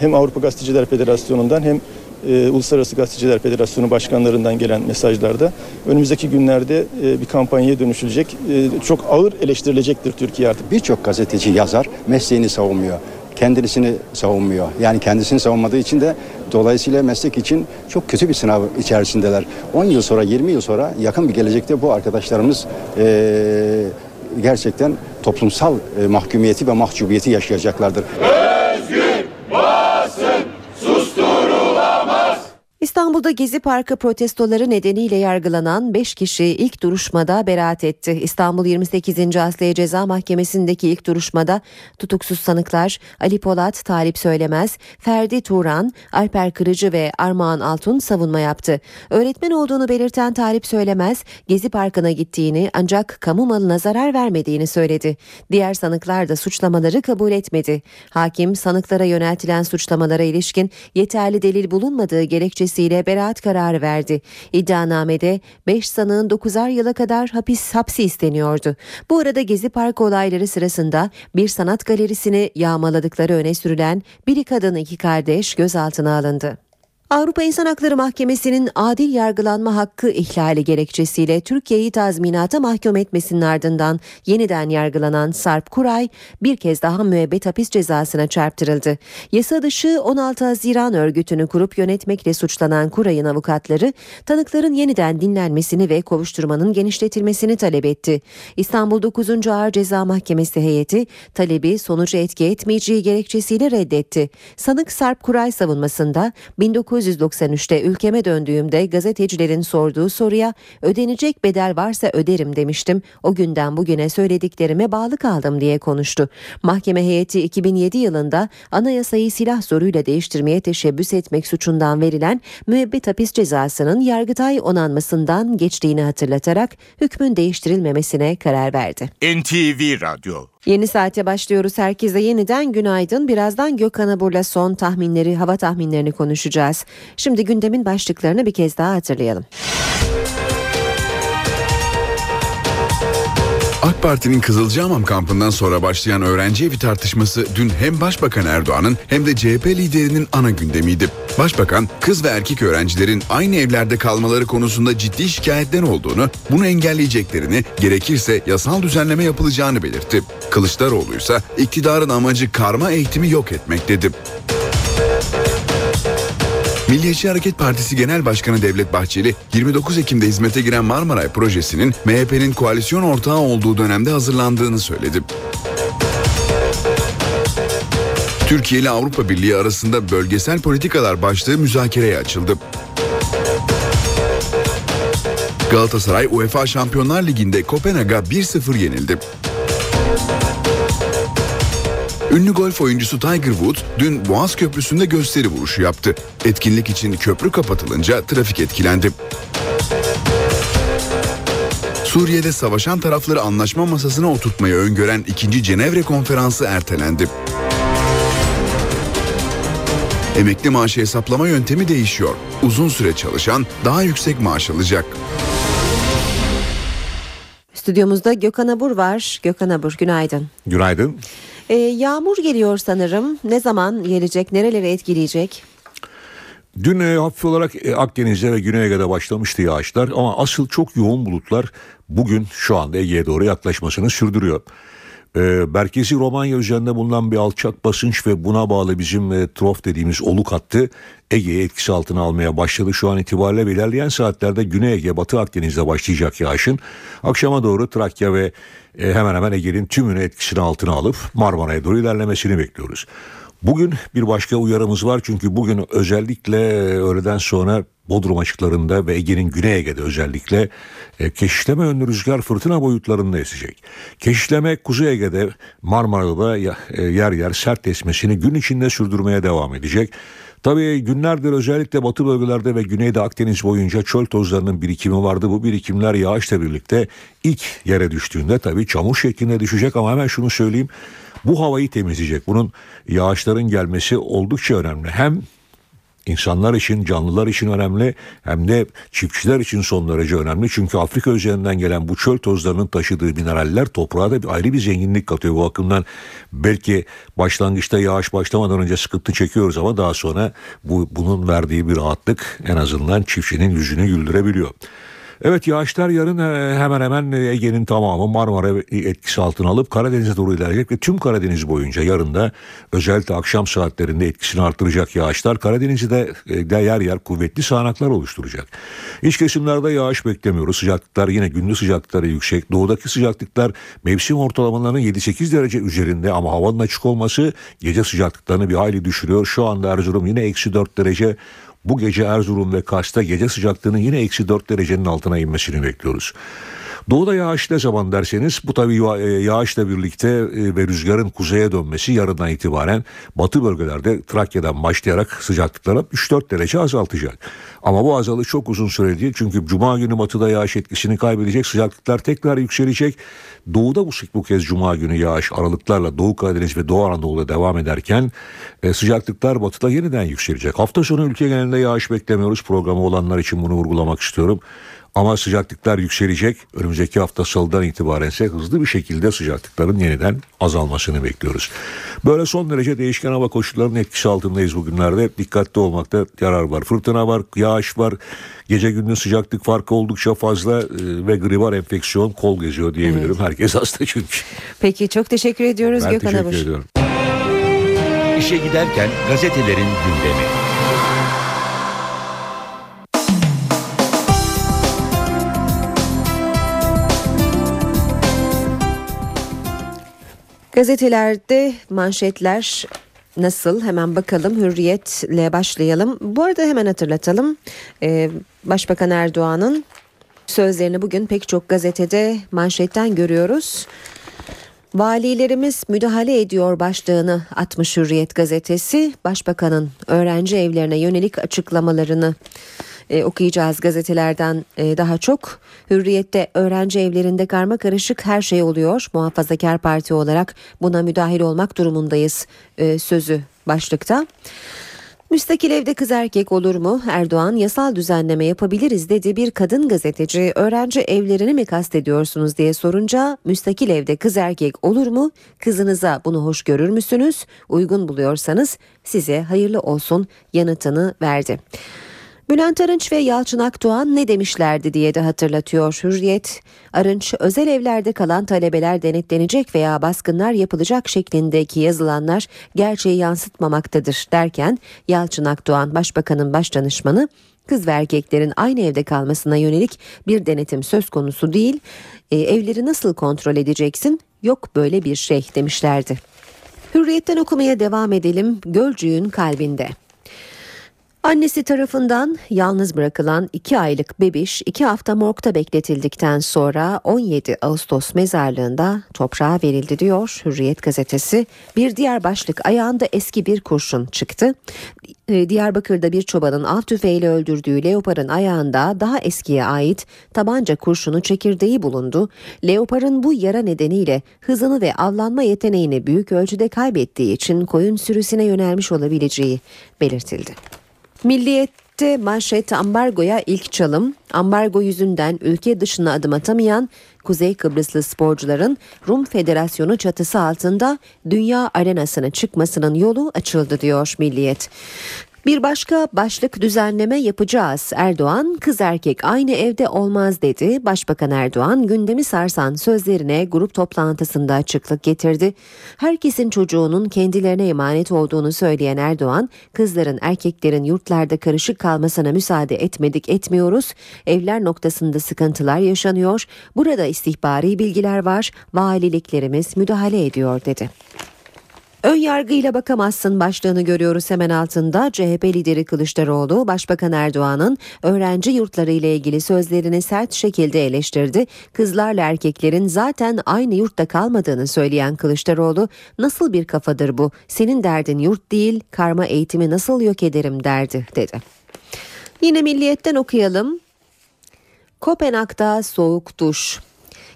Hem Avrupa Gazeteciler Federasyonu'ndan hem e, Uluslararası Gazeteciler Federasyonu başkanlarından gelen mesajlarda önümüzdeki günlerde e, bir kampanyaya dönüşülecek. E, çok ağır eleştirilecektir Türkiye artık. Birçok gazeteci yazar mesleğini savunmuyor. Kendisini savunmuyor. Yani kendisini savunmadığı için de dolayısıyla meslek için çok kötü bir sınav içerisindeler. 10 yıl sonra 20 yıl sonra yakın bir gelecekte bu arkadaşlarımız eee, gerçekten toplumsal e, mahkumiyeti ve mahcubiyeti yaşayacaklardır. İstanbul'da Gezi Parkı protestoları nedeniyle yargılanan 5 kişi ilk duruşmada beraat etti. İstanbul 28. Asliye Ceza Mahkemesi'ndeki ilk duruşmada tutuksuz sanıklar Ali Polat, Talip Söylemez, Ferdi Turan, Alper Kırıcı ve Armağan Altun savunma yaptı. Öğretmen olduğunu belirten Talip Söylemez, Gezi Parkı'na gittiğini ancak kamu malına zarar vermediğini söyledi. Diğer sanıklar da suçlamaları kabul etmedi. Hakim sanıklara yöneltilen suçlamalara ilişkin yeterli delil bulunmadığı gerekçesiyle beraat kararı verdi. İddianamede 5 sanığın 9'ar yıla kadar hapis hapsi isteniyordu. Bu arada Gezi Park olayları sırasında bir sanat galerisini yağmaladıkları öne sürülen biri kadın iki kardeş gözaltına alındı. Avrupa İnsan Hakları Mahkemesi'nin adil yargılanma hakkı ihlali gerekçesiyle Türkiye'yi tazminata mahkum etmesinin ardından yeniden yargılanan Sarp Kuray bir kez daha müebbet hapis cezasına çarptırıldı. Yasa dışı 16 Haziran örgütünü kurup yönetmekle suçlanan Kuray'ın avukatları tanıkların yeniden dinlenmesini ve kovuşturmanın genişletilmesini talep etti. İstanbul 9. Ağır Ceza Mahkemesi heyeti talebi sonucu etki etmeyeceği gerekçesiyle reddetti. Sanık Sarp Kuray savunmasında 1993'te ülkeme döndüğümde gazetecilerin sorduğu soruya ödenecek bedel varsa öderim demiştim. O günden bugüne söylediklerime bağlı kaldım diye konuştu. Mahkeme heyeti 2007 yılında anayasayı silah zoruyla değiştirmeye teşebbüs etmek suçundan verilen müebbet hapis cezasının Yargıtay onanmasından geçtiğini hatırlatarak hükmün değiştirilmemesine karar verdi. NTV Radyo Yeni saate başlıyoruz. Herkese yeniden günaydın. Birazdan Gökhan Abur'la son tahminleri, hava tahminlerini konuşacağız. Şimdi gündemin başlıklarını bir kez daha hatırlayalım. AK Parti'nin Kızılcahamam kampından sonra başlayan öğrenci evi tartışması dün hem Başbakan Erdoğan'ın hem de CHP liderinin ana gündemiydi. Başbakan kız ve erkek öğrencilerin aynı evlerde kalmaları konusunda ciddi şikayetler olduğunu, bunu engelleyeceklerini, gerekirse yasal düzenleme yapılacağını belirtti. Kılıçdaroğlu ise iktidarın amacı karma eğitimi yok etmek dedi. Milliyetçi Hareket Partisi Genel Başkanı Devlet Bahçeli, 29 Ekim'de hizmete giren Marmaray projesinin MHP'nin koalisyon ortağı olduğu dönemde hazırlandığını söyledi. Türkiye ile Avrupa Birliği arasında bölgesel politikalar başlığı müzakereye açıldı. Galatasaray UEFA Şampiyonlar Ligi'nde Kopenhag'a 1-0 yenildi. Ünlü golf oyuncusu Tiger Woods dün Boğaz Köprüsü'nde gösteri vuruşu yaptı. Etkinlik için köprü kapatılınca trafik etkilendi. Suriye'de savaşan tarafları anlaşma masasına oturtmayı öngören 2. Cenevre Konferansı ertelendi. Emekli maaşı hesaplama yöntemi değişiyor. Uzun süre çalışan daha yüksek maaş alacak. Stüdyomuzda Gökhan Abur var. Gökhan Abur günaydın. Günaydın. Ee, yağmur geliyor sanırım. Ne zaman gelecek, nereleri etkileyecek? Dün e, hafif olarak e, Akdeniz'de ve Güney Ege'de başlamıştı yağışlar ama asıl çok yoğun bulutlar bugün şu anda Ege'ye doğru yaklaşmasını sürdürüyor. E, merkezi Romanya üzerinde bulunan bir alçak basınç ve buna bağlı bizim e, trof dediğimiz oluk hattı Ege'yi etkisi altına almaya başladı. Şu an itibariyle ilerleyen saatlerde Güney Ege, Batı Akdeniz'de başlayacak yağışın akşama doğru Trakya ve e, hemen hemen Ege'nin tümünü etkisini altına alıp Marmara'ya doğru ilerlemesini bekliyoruz. Bugün bir başka uyarımız var çünkü bugün özellikle öğleden sonra Bodrum açıklarında ve Ege'nin Güney Ege'de özellikle e, keşişleme yönlü rüzgar fırtına boyutlarında esecek. Keşişleme Kuzey Ege'de Marmara'da e, yer yer sert esmesini gün içinde sürdürmeye devam edecek. Tabii günlerdir özellikle batı bölgelerde ve güneyde Akdeniz boyunca çöl tozlarının birikimi vardı. Bu birikimler yağışla birlikte ilk yere düştüğünde tabii çamur şeklinde düşecek ama hemen şunu söyleyeyim. Bu havayı temizleyecek. Bunun yağışların gelmesi oldukça önemli. Hem insanlar için, canlılar için önemli hem de çiftçiler için son derece önemli. Çünkü Afrika üzerinden gelen bu çöl tozlarının taşıdığı mineraller toprağa da bir ayrı bir zenginlik katıyor. Bu bakımdan belki başlangıçta yağış başlamadan önce sıkıntı çekiyoruz ama daha sonra bu bunun verdiği bir rahatlık en azından çiftçinin yüzünü güldürebiliyor. Evet yağışlar yarın e, hemen hemen Ege'nin tamamı Marmara etkisi altına alıp Karadeniz'e doğru ilerleyecek ve tüm Karadeniz boyunca yarın da özellikle akşam saatlerinde etkisini artıracak yağışlar Karadeniz'de de yer yer kuvvetli sağanaklar oluşturacak. İç kesimlerde yağış beklemiyoruz. Sıcaklıklar yine gündüz sıcaklıkları yüksek. Doğudaki sıcaklıklar mevsim ortalamalarının 7-8 derece üzerinde ama havanın açık olması gece sıcaklıklarını bir hayli düşürüyor. Şu anda Erzurum yine eksi 4 derece bu gece Erzurum ve Kars'ta gece sıcaklığının yine eksi 4 derecenin altına inmesini bekliyoruz. Doğuda yağış ne zaman derseniz bu tabii yağışla birlikte e, ve rüzgarın kuzeye dönmesi yarından itibaren batı bölgelerde Trakya'dan başlayarak sıcaklıkları 3-4 derece azaltacak. Ama bu azalış çok uzun süre değil çünkü cuma günü batıda yağış etkisini kaybedecek sıcaklıklar tekrar yükselecek. Doğuda bu, bu kez cuma günü yağış aralıklarla Doğu Karadeniz ve Doğu Anadolu'da devam ederken e, sıcaklıklar batıda yeniden yükselecek. Hafta sonu ülke genelinde yağış beklemiyoruz. Programı olanlar için bunu vurgulamak istiyorum. Ama sıcaklıklar yükselecek. Önümüzdeki hafta salıdan itibaren ise hızlı bir şekilde sıcaklıkların yeniden azalmasını bekliyoruz. Böyle son derece değişken hava koşullarının etkisi altındayız bugünlerde. Dikkatli olmakta yarar var. Fırtına var, yağış var. Gece gündüz sıcaklık farkı oldukça fazla e, ve gribal enfeksiyon kol geziyor diyebilirim. Evet. Herkes hasta çünkü. Peki çok teşekkür ediyoruz ben Gökhan teşekkür Abur. ediyorum. İşe giderken gazetelerin gündemi. Gazetelerde manşetler nasıl hemen bakalım hürriyetle başlayalım. Bu arada hemen hatırlatalım ee, Başbakan Erdoğan'ın sözlerini bugün pek çok gazetede manşetten görüyoruz. Valilerimiz müdahale ediyor başlığını atmış Hürriyet gazetesi. Başbakanın öğrenci evlerine yönelik açıklamalarını e, okuyacağız gazetelerden e, daha çok. Hürriyette öğrenci evlerinde karma karışık her şey oluyor. Muhafazakar Parti olarak buna müdahil olmak durumundayız e, sözü başlıkta. Müstakil evde kız erkek olur mu? Erdoğan yasal düzenleme yapabiliriz dedi. Bir kadın gazeteci öğrenci evlerini mi kastediyorsunuz diye sorunca müstakil evde kız erkek olur mu? Kızınıza bunu hoş görür müsünüz? Uygun buluyorsanız size hayırlı olsun yanıtını verdi. Bülent Arınç ve Yalçın Akdoğan ne demişlerdi diye de hatırlatıyor Hürriyet. Arınç özel evlerde kalan talebeler denetlenecek veya baskınlar yapılacak şeklindeki yazılanlar gerçeği yansıtmamaktadır derken Yalçın Akdoğan Başbakanın başdanışmanı kız ve erkeklerin aynı evde kalmasına yönelik bir denetim söz konusu değil. E, evleri nasıl kontrol edeceksin? Yok böyle bir şey demişlerdi. Hürriyetten okumaya devam edelim. Gölcüğün kalbinde. Annesi tarafından yalnız bırakılan 2 aylık bebiş 2 hafta morgda bekletildikten sonra 17 Ağustos mezarlığında toprağa verildi diyor Hürriyet gazetesi. Bir diğer başlık ayağında eski bir kurşun çıktı. Ee, Diyarbakır'da bir çobanın av tüfeğiyle öldürdüğü leoparın ayağında daha eskiye ait tabanca kurşunu çekirdeği bulundu. Leoparın bu yara nedeniyle hızını ve avlanma yeteneğini büyük ölçüde kaybettiği için koyun sürüsüne yönelmiş olabileceği belirtildi. Milliyette manşet ambargoya ilk çalım. Ambargo yüzünden ülke dışına adım atamayan Kuzey Kıbrıslı sporcuların Rum Federasyonu çatısı altında dünya arenasına çıkmasının yolu açıldı diyor Milliyet. Bir başka başlık düzenleme yapacağız. Erdoğan kız erkek aynı evde olmaz dedi. Başbakan Erdoğan gündemi sarsan sözlerine grup toplantısında açıklık getirdi. Herkesin çocuğunun kendilerine emanet olduğunu söyleyen Erdoğan, kızların erkeklerin yurtlarda karışık kalmasına müsaade etmedik etmiyoruz. Evler noktasında sıkıntılar yaşanıyor. Burada istihbari bilgiler var. Valiliklerimiz müdahale ediyor dedi. Ön yargıyla bakamazsın başlığını görüyoruz hemen altında. CHP lideri Kılıçdaroğlu, Başbakan Erdoğan'ın öğrenci yurtları ile ilgili sözlerini sert şekilde eleştirdi. Kızlarla erkeklerin zaten aynı yurtta kalmadığını söyleyen Kılıçdaroğlu, nasıl bir kafadır bu? Senin derdin yurt değil, karma eğitimi nasıl yok ederim derdi dedi. Yine Milliyet'ten okuyalım. Kopenhag'da soğuk duş.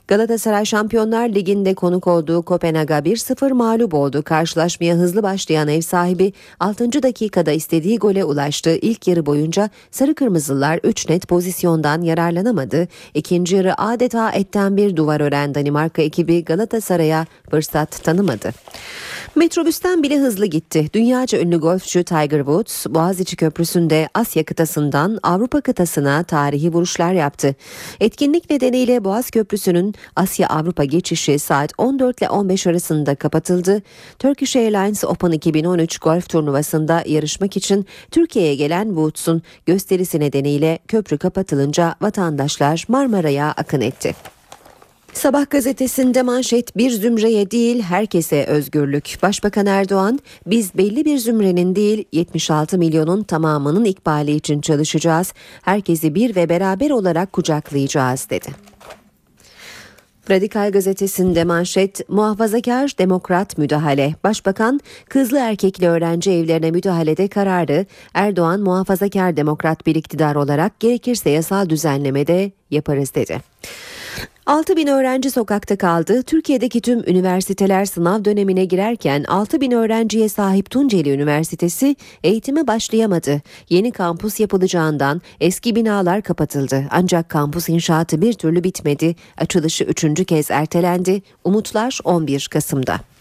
Galatasaray Şampiyonlar Ligi'nde konuk olduğu Kopenhag'a 1-0 mağlup oldu. Karşılaşmaya hızlı başlayan ev sahibi 6. dakikada istediği gole ulaştı. İlk yarı boyunca sarı kırmızılar 3 net pozisyondan yararlanamadı. İkinci yarı adeta etten bir duvar ören Danimarka ekibi Galatasaray'a fırsat tanımadı. Metrobüsten bile hızlı gitti. Dünyaca ünlü golfçü Tiger Woods Boğaziçi Köprüsü'nde Asya kıtasından Avrupa kıtasına tarihi vuruşlar yaptı. Etkinlik nedeniyle Boğaz Köprüsü'nün Asya Avrupa geçişi saat 14 ile 15 arasında kapatıldı. Turkish Airlines Open 2013 golf turnuvasında yarışmak için Türkiye'ye gelen Woods'un gösterisi nedeniyle köprü kapatılınca vatandaşlar Marmara'ya akın etti. Sabah gazetesinde manşet bir zümreye değil herkese özgürlük. Başbakan Erdoğan biz belli bir zümrenin değil 76 milyonun tamamının ikbali için çalışacağız. Herkesi bir ve beraber olarak kucaklayacağız dedi. Radikal gazetesinde manşet muhafazakar demokrat müdahale. Başbakan kızlı erkekli öğrenci evlerine müdahalede kararı Erdoğan muhafazakar demokrat bir iktidar olarak gerekirse yasal düzenlemede yaparız dedi. 6 bin öğrenci sokakta kaldı. Türkiye'deki tüm üniversiteler sınav dönemine girerken 6 bin öğrenciye sahip Tunceli Üniversitesi eğitime başlayamadı. Yeni kampus yapılacağından eski binalar kapatıldı. Ancak kampus inşaatı bir türlü bitmedi. Açılışı üçüncü kez ertelendi. Umutlar 11 Kasım'da.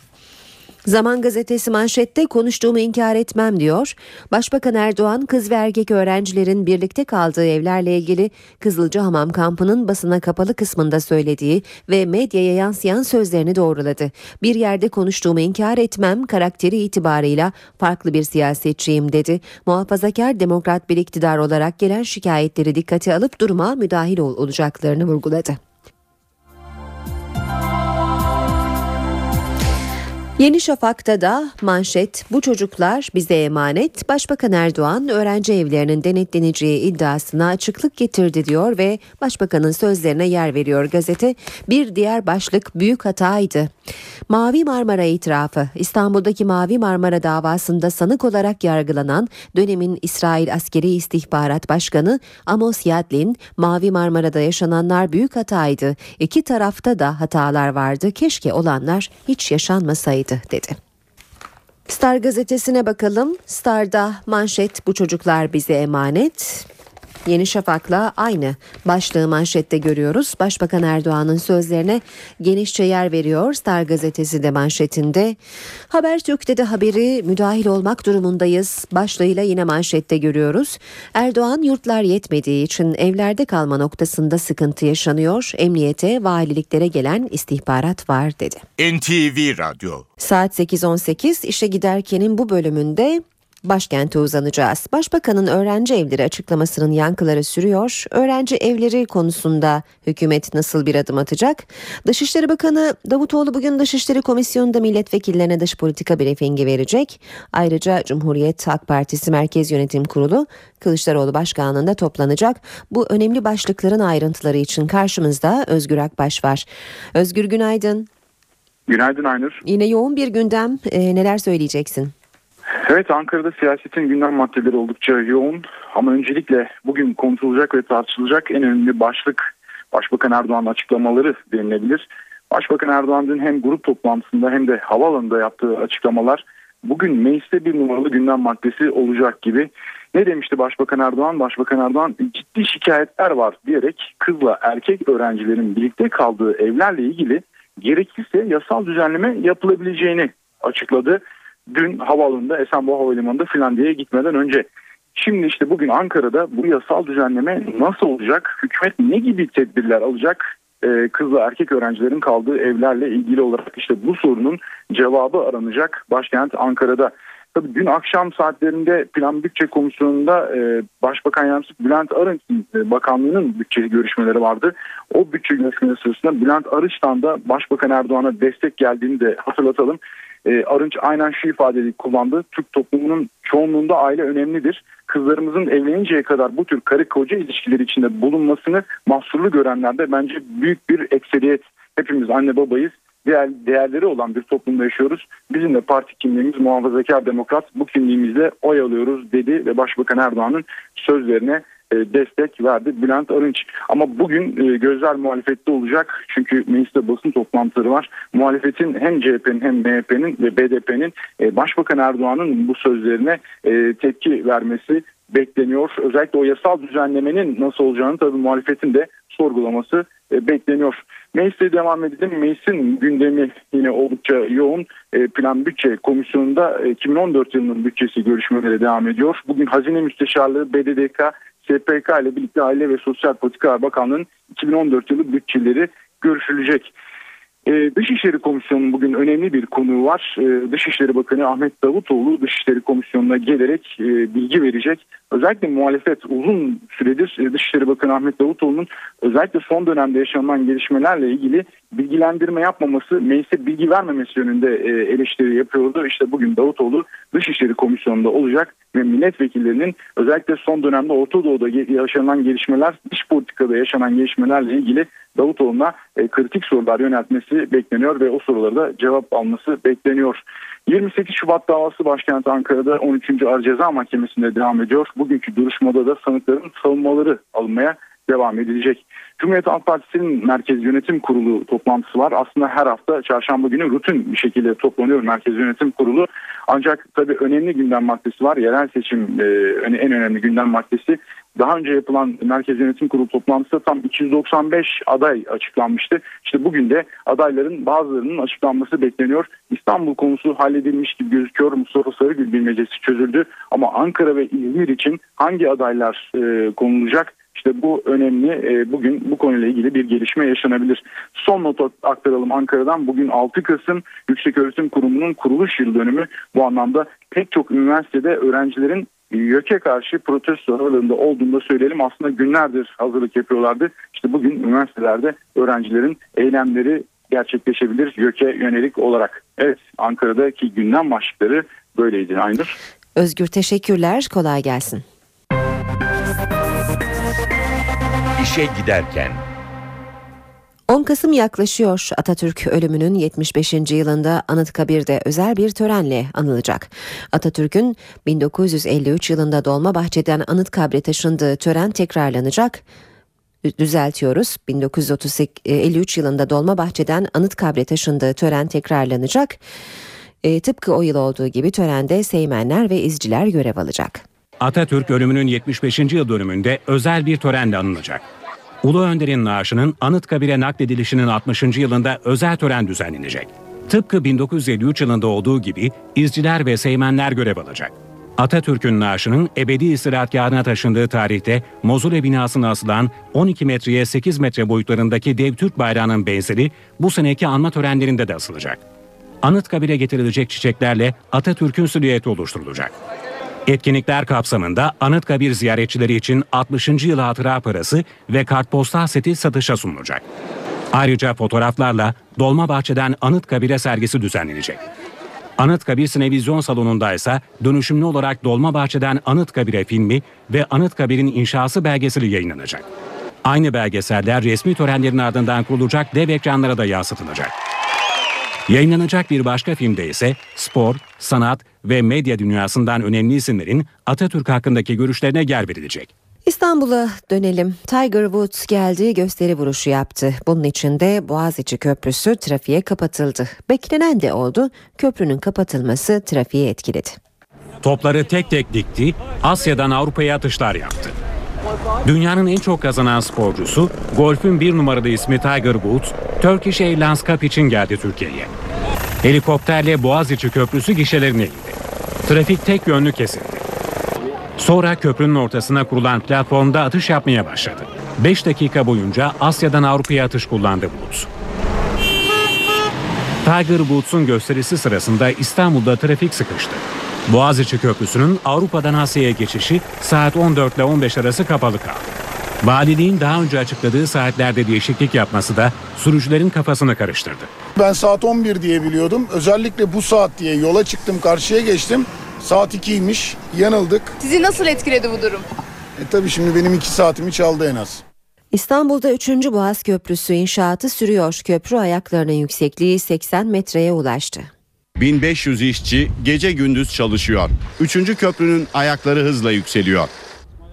Zaman gazetesi manşette konuştuğumu inkar etmem diyor. Başbakan Erdoğan kız ve erkek öğrencilerin birlikte kaldığı evlerle ilgili Kızılcahamam kampının basına kapalı kısmında söylediği ve medyaya yansıyan sözlerini doğruladı. Bir yerde konuştuğumu inkar etmem karakteri itibarıyla farklı bir siyasetçiyim dedi. Muhafazakar demokrat bir iktidar olarak gelen şikayetleri dikkate alıp duruma müdahil ol olacaklarını vurguladı. Yeni Şafak'ta da manşet bu çocuklar bize emanet. Başbakan Erdoğan öğrenci evlerinin denetleneceği iddiasına açıklık getirdi diyor ve başbakanın sözlerine yer veriyor gazete. Bir diğer başlık büyük hataydı. Mavi Marmara itirafı İstanbul'daki Mavi Marmara davasında sanık olarak yargılanan dönemin İsrail Askeri İstihbarat Başkanı Amos Yadlin Mavi Marmara'da yaşananlar büyük hataydı. İki tarafta da hatalar vardı. Keşke olanlar hiç yaşanmasaydı dedi. Star gazetesine bakalım. Star'da manşet bu çocuklar bize emanet. Yeni Şafak'la aynı başlığı manşette görüyoruz. Başbakan Erdoğan'ın sözlerine genişçe yer veriyor. Star gazetesi de manşetinde. Habertürk'te de haberi müdahil olmak durumundayız. Başlığıyla yine manşette görüyoruz. Erdoğan yurtlar yetmediği için evlerde kalma noktasında sıkıntı yaşanıyor. Emniyete, valiliklere gelen istihbarat var dedi. NTV Radyo Saat 8.18 işe giderkenin bu bölümünde Başkente uzanacağız. Başbakanın öğrenci evleri açıklamasının yankıları sürüyor. Öğrenci evleri konusunda hükümet nasıl bir adım atacak? Dışişleri Bakanı Davutoğlu bugün Dışişleri Komisyonu'nda milletvekillerine dış politika briefingi verecek. Ayrıca Cumhuriyet Halk Partisi Merkez Yönetim Kurulu Kılıçdaroğlu Başkanlığı'nda toplanacak. Bu önemli başlıkların ayrıntıları için karşımızda Özgür Akbaş var. Özgür günaydın. Günaydın Aynur. Yine yoğun bir gündem. Ee, neler söyleyeceksin? Evet Ankara'da siyasetin gündem maddeleri oldukça yoğun ama öncelikle bugün konuşulacak ve tartışılacak en önemli başlık Başbakan Erdoğan'ın açıklamaları denilebilir. Başbakan Erdoğan dün hem grup toplantısında hem de havaalanında yaptığı açıklamalar bugün mecliste bir numaralı gündem maddesi olacak gibi. Ne demişti Başbakan Erdoğan? Başbakan Erdoğan ciddi şikayetler var diyerek kızla erkek öğrencilerin birlikte kaldığı evlerle ilgili gerekirse yasal düzenleme yapılabileceğini açıkladı dün havaalanında Esenboğa Havalimanı'nda Finlandiya'ya gitmeden önce. Şimdi işte bugün Ankara'da bu yasal düzenleme nasıl olacak? Hükümet ne gibi tedbirler alacak? Ee, kızla erkek öğrencilerin kaldığı evlerle ilgili olarak işte bu sorunun cevabı aranacak başkent Ankara'da. Tabii dün akşam saatlerinde Plan Bütçe Komisyonu'nda e, Başbakan Yardımcısı Bülent Arınç'ın e, bakanlığının bütçe görüşmeleri vardı. O bütçe görüşmeleri sırasında Bülent Arınç'tan da Başbakan Erdoğan'a destek geldiğini de hatırlatalım. E, Arınç aynen şu ifadeyi kullandı. Türk toplumunun çoğunluğunda aile önemlidir. Kızlarımızın evleninceye kadar bu tür karı koca ilişkileri içinde bulunmasını mahsurlu görenlerde bence büyük bir ekseriyet. Hepimiz anne babayız. Değer, değerleri olan bir toplumda yaşıyoruz. Bizim de parti kimliğimiz muhafazakar demokrat. Bu kimliğimizle oy alıyoruz dedi ve Başbakan Erdoğan'ın sözlerine destek verdi Bülent Arınç. Ama bugün e, gözler muhalefette olacak. Çünkü mecliste basın toplantıları var. Muhalefetin hem CHP'nin hem MHP'nin ve BDP'nin e, Başbakan Erdoğan'ın bu sözlerine tepki vermesi bekleniyor. Özellikle o yasal düzenlemenin nasıl olacağını tabii muhalefetin de sorgulaması bekleniyor. Meclise devam edelim. Meclisin gündemi yine oldukça yoğun. Plan Bütçe Komisyonu'nda 2014 yılının bütçesi görüşmeleri devam ediyor. Bugün Hazine Müsteşarlığı, BDDK, SPK ile birlikte Aile ve Sosyal Politikalar Bakanlığı'nın 2014 yılı bütçeleri görüşülecek. Ee, Dışişleri Komisyonu'nun bugün önemli bir konuğu var. Ee, Dışişleri Bakanı Ahmet Davutoğlu Dışişleri Komisyonu'na gelerek e, bilgi verecek. Özellikle muhalefet uzun süredir e, Dışişleri Bakanı Ahmet Davutoğlu'nun özellikle son dönemde yaşanan gelişmelerle ilgili bilgilendirme yapmaması, meclise bilgi vermemesi yönünde e, eleştiri yapıyordu. İşte bugün Davutoğlu Dışişleri Komisyonu'nda olacak ve milletvekillerinin özellikle son dönemde Orta Doğu'da yaşanan gelişmeler, dış politikada yaşanan gelişmelerle ilgili Davutoğlu'na e, kritik sorular yöneltmesi bekleniyor ve o soruları da cevap alması bekleniyor. 28 Şubat davası başkent Ankara'da 13. Ağır Ceza Mahkemesi'nde devam ediyor. Bugünkü duruşmada da sanıkların savunmaları alınmaya devam edilecek. Cumhuriyet Halk Partisi'nin Merkez Yönetim Kurulu toplantısı var. Aslında her hafta çarşamba günü rutin bir şekilde toplanıyor Merkez Yönetim Kurulu. Ancak tabii önemli gündem maddesi var. Yerel seçim e, en önemli gündem maddesi. Daha önce yapılan Merkez Yönetim Kurulu toplantısında tam 295 aday açıklanmıştı. İşte bugün de adayların bazılarının açıklanması bekleniyor. İstanbul konusu halledilmiş gibi gözüküyor. Mustafa Sarıgül bilmecesi çözüldü. Ama Ankara ve İzmir için hangi adaylar e, konulacak? İşte bu önemli. E, bugün bu konuyla ilgili bir gelişme yaşanabilir. Son not aktaralım Ankara'dan. Bugün 6 Kasım Yükseköğretim Kurumu'nun kuruluş yıl dönümü. Bu anlamda pek çok üniversitede öğrencilerin YÖK'e karşı protesto aralarında olduğunu da söyleyelim. Aslında günlerdir hazırlık yapıyorlardı. İşte bugün üniversitelerde öğrencilerin eylemleri gerçekleşebilir YÖK'e yönelik olarak. Evet Ankara'daki gündem başlıkları böyleydi Aynur. Özgür teşekkürler. Kolay gelsin. İşe giderken 10 Kasım yaklaşıyor. Atatürk ölümünün 75. yılında Anıtkabir'de özel bir törenle anılacak. Atatürk'ün 1953 yılında Dolmabahçe'den Anıtkabir'e taşındığı tören tekrarlanacak. Düzeltiyoruz. 1953 yılında Dolmabahçe'den Anıtkabir'e taşındığı tören tekrarlanacak. E, tıpkı o yıl olduğu gibi törende Seymenler ve izciler görev alacak. Atatürk ölümünün 75. yıl dönümünde özel bir törenle anılacak. Ulu Önder'in naaşının Anıtkabir'e nakledilişinin 60. yılında özel tören düzenlenecek. Tıpkı 1953 yılında olduğu gibi izciler ve seymenler görev alacak. Atatürk'ün naaşının ebedi istirahatgahına taşındığı tarihte Mozule binasına asılan 12 metreye 8 metre boyutlarındaki dev Türk bayrağının benzeri bu seneki anma törenlerinde de asılacak. Anıtkabir'e getirilecek çiçeklerle Atatürk'ün silüeti oluşturulacak. Etkinlikler kapsamında Anıtkabir ziyaretçileri için 60. yıl hatıra parası ve kartpostal seti satışa sunulacak. Ayrıca fotoğraflarla Dolmabahçe'den Anıtkabir'e sergisi düzenlenecek. Anıtkabir Sinevizyon Salonu'nda ise dönüşümlü olarak Dolmabahçe'den Anıtkabir'e filmi ve Anıtkabir'in inşası belgeseli yayınlanacak. Aynı belgeseller resmi törenlerin ardından kurulacak dev ekranlara da yansıtılacak. Yayınlanacak bir başka filmde ise spor, sanat ve medya dünyasından önemli isimlerin Atatürk hakkındaki görüşlerine yer verilecek. İstanbul'a dönelim. Tiger Woods geldi gösteri vuruşu yaptı. Bunun için de Boğaziçi Köprüsü trafiğe kapatıldı. Beklenen de oldu. Köprünün kapatılması trafiği etkiledi. Topları tek tek dikti, Asya'dan Avrupa'ya atışlar yaptı. Dünyanın en çok kazanan sporcusu, golfün bir numaralı ismi Tiger Woods, Turkish Airlines Cup için geldi Türkiye'ye. Helikopterle Boğaziçi Köprüsü gişelerine indi. Trafik tek yönlü kesildi. Sonra köprünün ortasına kurulan platformda atış yapmaya başladı. 5 dakika boyunca Asya'dan Avrupa'ya atış kullandı Woods. Tiger Woods'un gösterisi sırasında İstanbul'da trafik sıkıştı. Boğaziçi Köprüsü'nün Avrupa'dan Asya'ya geçişi saat 14 ile 15 arası kapalı kaldı. Valiliğin daha önce açıkladığı saatlerde değişiklik yapması da sürücülerin kafasını karıştırdı. Ben saat 11 diye biliyordum. Özellikle bu saat diye yola çıktım karşıya geçtim. Saat 2'ymiş. Yanıldık. Sizi nasıl etkiledi bu durum? E tabii şimdi benim 2 saatimi çaldı en az. İstanbul'da 3. Boğaz Köprüsü inşaatı sürüyor. Köprü ayaklarının yüksekliği 80 metreye ulaştı. 1500 işçi gece gündüz çalışıyor. Üçüncü köprünün ayakları hızla yükseliyor.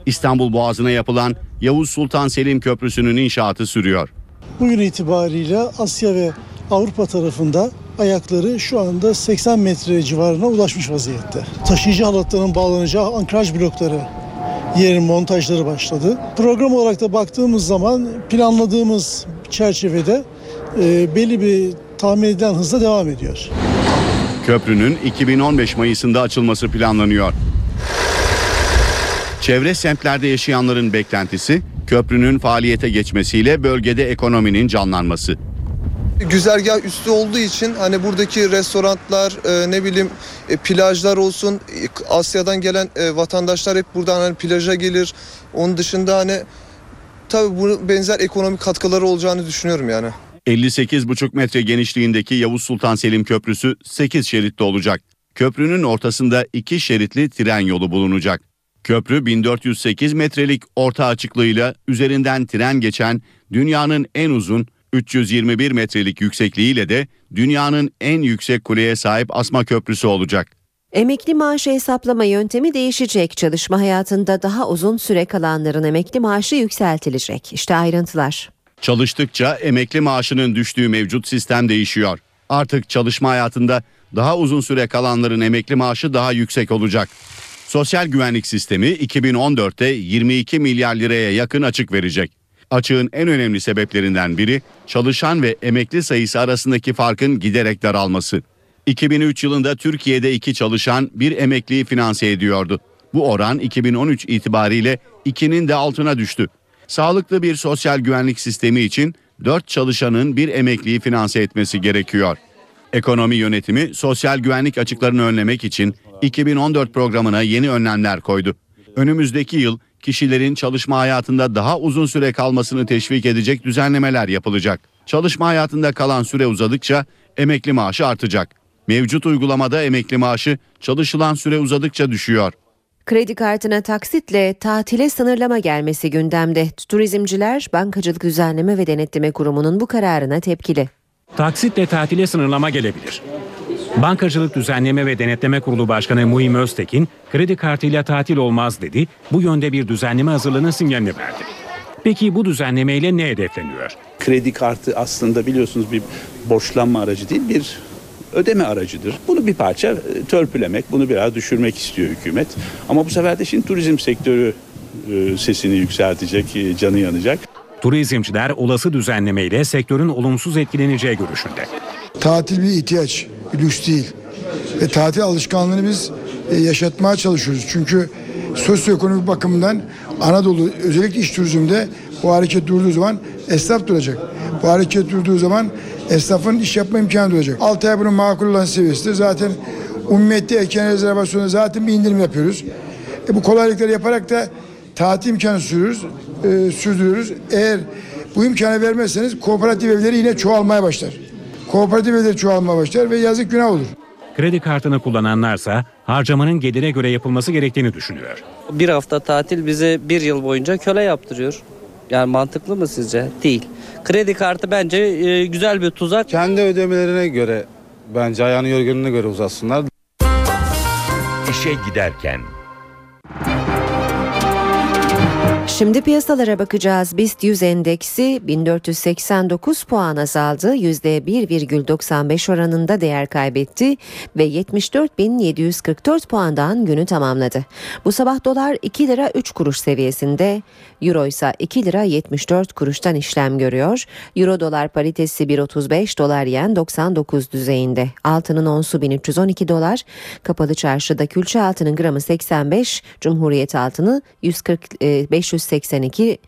İstanbul Boğazı'na yapılan Yavuz Sultan Selim Köprüsü'nün inşaatı sürüyor. Bugün itibariyle Asya ve Avrupa tarafında ayakları şu anda 80 metre civarına ulaşmış vaziyette. Taşıyıcı halatların bağlanacağı ankraj blokları yerin montajları başladı. Program olarak da baktığımız zaman planladığımız çerçevede e, belli bir tahmin edilen hızla devam ediyor. Köprünün 2015 Mayıs'ında açılması planlanıyor. Çevre semtlerde yaşayanların beklentisi köprünün faaliyete geçmesiyle bölgede ekonominin canlanması. güzergah üstü olduğu için hani buradaki restoranlar e, ne bileyim e, plajlar olsun e, Asya'dan gelen e, vatandaşlar hep buradan hani plaja gelir. Onun dışında hani tabii bu benzer ekonomik katkıları olacağını düşünüyorum yani. 58,5 metre genişliğindeki Yavuz Sultan Selim Köprüsü 8 şeritli olacak. Köprünün ortasında iki şeritli tren yolu bulunacak. Köprü 1408 metrelik orta açıklığıyla üzerinden tren geçen dünyanın en uzun 321 metrelik yüksekliğiyle de dünyanın en yüksek kuleye sahip asma köprüsü olacak. Emekli maaşı hesaplama yöntemi değişecek. Çalışma hayatında daha uzun süre kalanların emekli maaşı yükseltilecek. İşte ayrıntılar. Çalıştıkça emekli maaşının düştüğü mevcut sistem değişiyor. Artık çalışma hayatında daha uzun süre kalanların emekli maaşı daha yüksek olacak. Sosyal güvenlik sistemi 2014'te 22 milyar liraya yakın açık verecek. Açığın en önemli sebeplerinden biri çalışan ve emekli sayısı arasındaki farkın giderek daralması. 2003 yılında Türkiye'de iki çalışan bir emekliyi finanse ediyordu. Bu oran 2013 itibariyle 2'nin de altına düştü. Sağlıklı bir sosyal güvenlik sistemi için 4 çalışanın bir emekliyi finanse etmesi gerekiyor. Ekonomi yönetimi sosyal güvenlik açıklarını önlemek için 2014 programına yeni önlemler koydu. Önümüzdeki yıl kişilerin çalışma hayatında daha uzun süre kalmasını teşvik edecek düzenlemeler yapılacak. Çalışma hayatında kalan süre uzadıkça emekli maaşı artacak. Mevcut uygulamada emekli maaşı çalışılan süre uzadıkça düşüyor. Kredi kartına taksitle tatile sınırlama gelmesi gündemde. Turizmciler Bankacılık Düzenleme ve Denetleme Kurumu'nun bu kararına tepkili. Taksitle tatile sınırlama gelebilir. Bankacılık Düzenleme ve Denetleme Kurulu Başkanı Muhim Öztekin, kredi kartıyla tatil olmaz dedi, bu yönde bir düzenleme hazırlığının sinyalini verdi. Peki bu düzenlemeyle ne hedefleniyor? Kredi kartı aslında biliyorsunuz bir borçlanma aracı değil bir ödeme aracıdır. Bunu bir parça e, törpülemek, bunu biraz düşürmek istiyor hükümet. Ama bu sefer de şimdi turizm sektörü e, sesini yükseltecek, e, canı yanacak. Turizmciler olası düzenlemeyle sektörün olumsuz etkileneceği görüşünde. Tatil bir ihtiyaç, lüks değil. Ve tatil alışkanlığını biz e, yaşatmaya çalışıyoruz. Çünkü sosyoekonomik bakımdan Anadolu özellikle iş turizmde bu hareket durduğu zaman esnaf duracak. Bu hareket durduğu zaman esnafın iş yapma imkanı duracak. 6 ay bunun makul olan seviyesi de zaten Umumiyette erken rezervasyonda zaten bir indirim yapıyoruz. E, bu kolaylıkları yaparak da tatil imkanı sürüyoruz, e, sürdürüyoruz. Eğer bu imkanı vermezseniz kooperatif evleri yine çoğalmaya başlar. Kooperatif evleri çoğalmaya başlar ve yazık günah olur. Kredi kartını kullananlarsa harcamanın gelire göre yapılması gerektiğini düşünüyor. Bir hafta tatil bize bir yıl boyunca köle yaptırıyor. Yani mantıklı mı sizce? Değil. Kredi kartı bence e, güzel bir tuzak. Kendi ödemelerine göre bence ayağını yorganına göre uzatsınlar. İşe giderken Şimdi piyasalara bakacağız. BIST 100 endeksi 1489 puan azaldı. %1,95 oranında değer kaybetti ve 74744 puandan günü tamamladı. Bu sabah dolar 2 lira 3 kuruş seviyesinde, euro ise 2 lira 74 kuruştan işlem görüyor. Euro dolar paritesi 1.35 dolar yen 99 düzeyinde. Altının onsu 1312 dolar. Kapalı çarşıda külçe altının gramı 85, Cumhuriyet altını 140 500 182,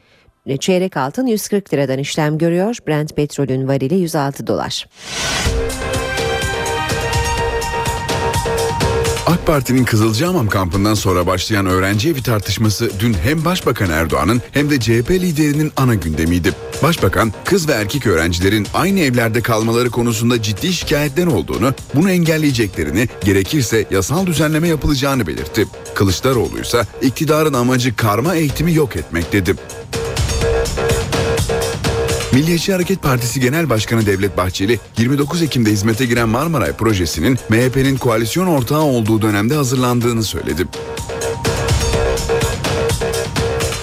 e, çeyrek altın 140 liradan işlem görüyor. Brent petrolün varili 106 dolar. AK Parti'nin Kızılcahamam kampından sonra başlayan öğrenci evi tartışması dün hem Başbakan Erdoğan'ın hem de CHP liderinin ana gündemiydi. Başbakan kız ve erkek öğrencilerin aynı evlerde kalmaları konusunda ciddi şikayetler olduğunu, bunu engelleyeceklerini, gerekirse yasal düzenleme yapılacağını belirtti. Kılıçdaroğlu ise iktidarın amacı karma eğitimi yok etmek dedi. Milliyetçi Hareket Partisi Genel Başkanı Devlet Bahçeli, 29 Ekim'de hizmete giren Marmaray projesinin MHP'nin koalisyon ortağı olduğu dönemde hazırlandığını söyledi.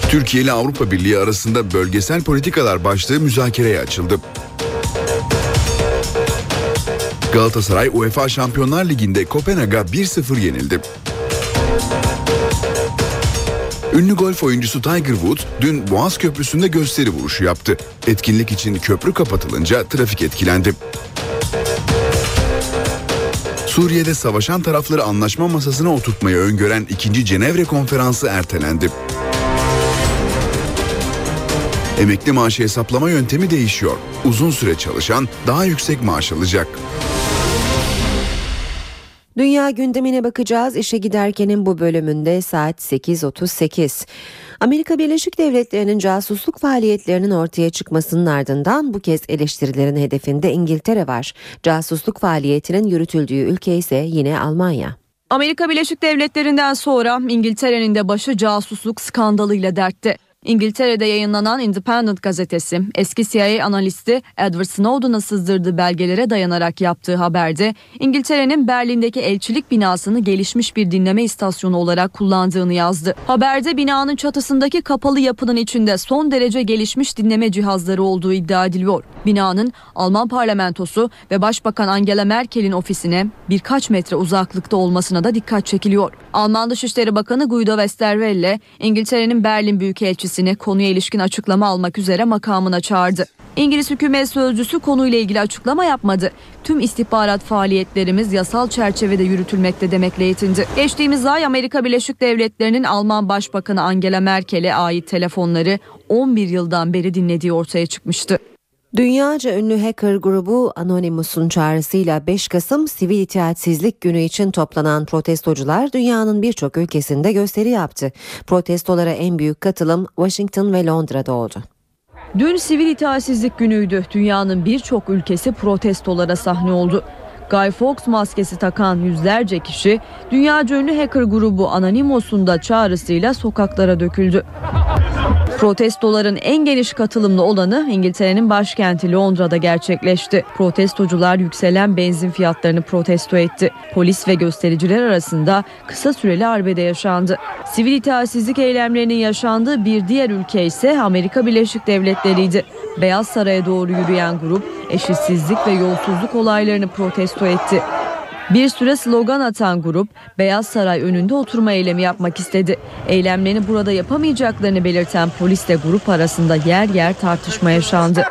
Türkiye ile Avrupa Birliği arasında bölgesel politikalar başlığı müzakereye açıldı. Galatasaray UEFA Şampiyonlar Ligi'nde Kopenhag'a 1-0 yenildi. Ünlü golf oyuncusu Tiger Woods dün Boğaz Köprüsü'nde gösteri vuruşu yaptı. Etkinlik için köprü kapatılınca trafik etkilendi. Suriye'de savaşan tarafları anlaşma masasına oturtmayı öngören 2. Cenevre Konferansı ertelendi. Emekli maaşı hesaplama yöntemi değişiyor. Uzun süre çalışan daha yüksek maaş alacak. Dünya gündemine bakacağız. İşe giderkenin bu bölümünde saat 8.38. Amerika Birleşik Devletleri'nin casusluk faaliyetlerinin ortaya çıkmasının ardından bu kez eleştirilerin hedefinde İngiltere var. Casusluk faaliyetinin yürütüldüğü ülke ise yine Almanya. Amerika Birleşik Devletleri'nden sonra İngiltere'nin de başı casusluk skandalıyla dertte. İngiltere'de yayınlanan Independent gazetesi eski CIA analisti Edward Snowden'a sızdırdığı belgelere dayanarak yaptığı haberde İngiltere'nin Berlin'deki elçilik binasını gelişmiş bir dinleme istasyonu olarak kullandığını yazdı. Haberde binanın çatısındaki kapalı yapının içinde son derece gelişmiş dinleme cihazları olduğu iddia ediliyor. Binanın Alman parlamentosu ve Başbakan Angela Merkel'in ofisine birkaç metre uzaklıkta olmasına da dikkat çekiliyor. Alman Dışişleri Bakanı Guido Westerwelle İngiltere'nin Berlin Büyükelçisi Partisi'ni konuya ilişkin açıklama almak üzere makamına çağırdı. İngiliz hükümet sözcüsü konuyla ilgili açıklama yapmadı. Tüm istihbarat faaliyetlerimiz yasal çerçevede yürütülmekte demekle yetindi. Geçtiğimiz ay Amerika Birleşik Devletleri'nin Alman Başbakanı Angela Merkel'e ait telefonları 11 yıldan beri dinlediği ortaya çıkmıştı. Dünyaca ünlü hacker grubu Anonymous'un çağrısıyla 5 Kasım Sivil İtaatsizlik Günü için toplanan protestocular dünyanın birçok ülkesinde gösteri yaptı. Protestolara en büyük katılım Washington ve Londra'da oldu. Dün Sivil İtaatsizlik Günü'ydü. Dünyanın birçok ülkesi protestolara sahne oldu. Guy Fawkes maskesi takan yüzlerce kişi dünyaca ünlü hacker grubu Anonymous'un da çağrısıyla sokaklara döküldü. Protestoların en geniş katılımlı olanı İngiltere'nin başkenti Londra'da gerçekleşti. Protestocular yükselen benzin fiyatlarını protesto etti. Polis ve göstericiler arasında kısa süreli arbede yaşandı. Sivil itaatsizlik eylemlerinin yaşandığı bir diğer ülke ise Amerika Birleşik Devletleri'ydi. Beyaz Saray'a doğru yürüyen grup eşitsizlik ve yolsuzluk olaylarını protesto etti. Bir süre slogan atan grup Beyaz Saray önünde oturma eylemi yapmak istedi. Eylemlerini burada yapamayacaklarını belirten polisle grup arasında yer yer tartışma yaşandı.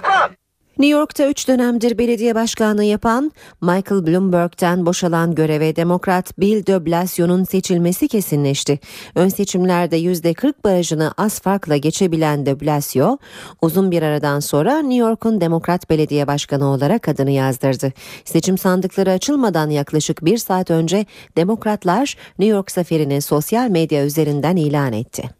New York'ta 3 dönemdir belediye başkanlığı yapan Michael Bloomberg'den boşalan göreve Demokrat Bill de Blasio'nun seçilmesi kesinleşti. Ön seçimlerde %40 barajını az farkla geçebilen de Blasio, uzun bir aradan sonra New York'un Demokrat Belediye Başkanı olarak adını yazdırdı. Seçim sandıkları açılmadan yaklaşık bir saat önce Demokratlar New York zaferini sosyal medya üzerinden ilan etti.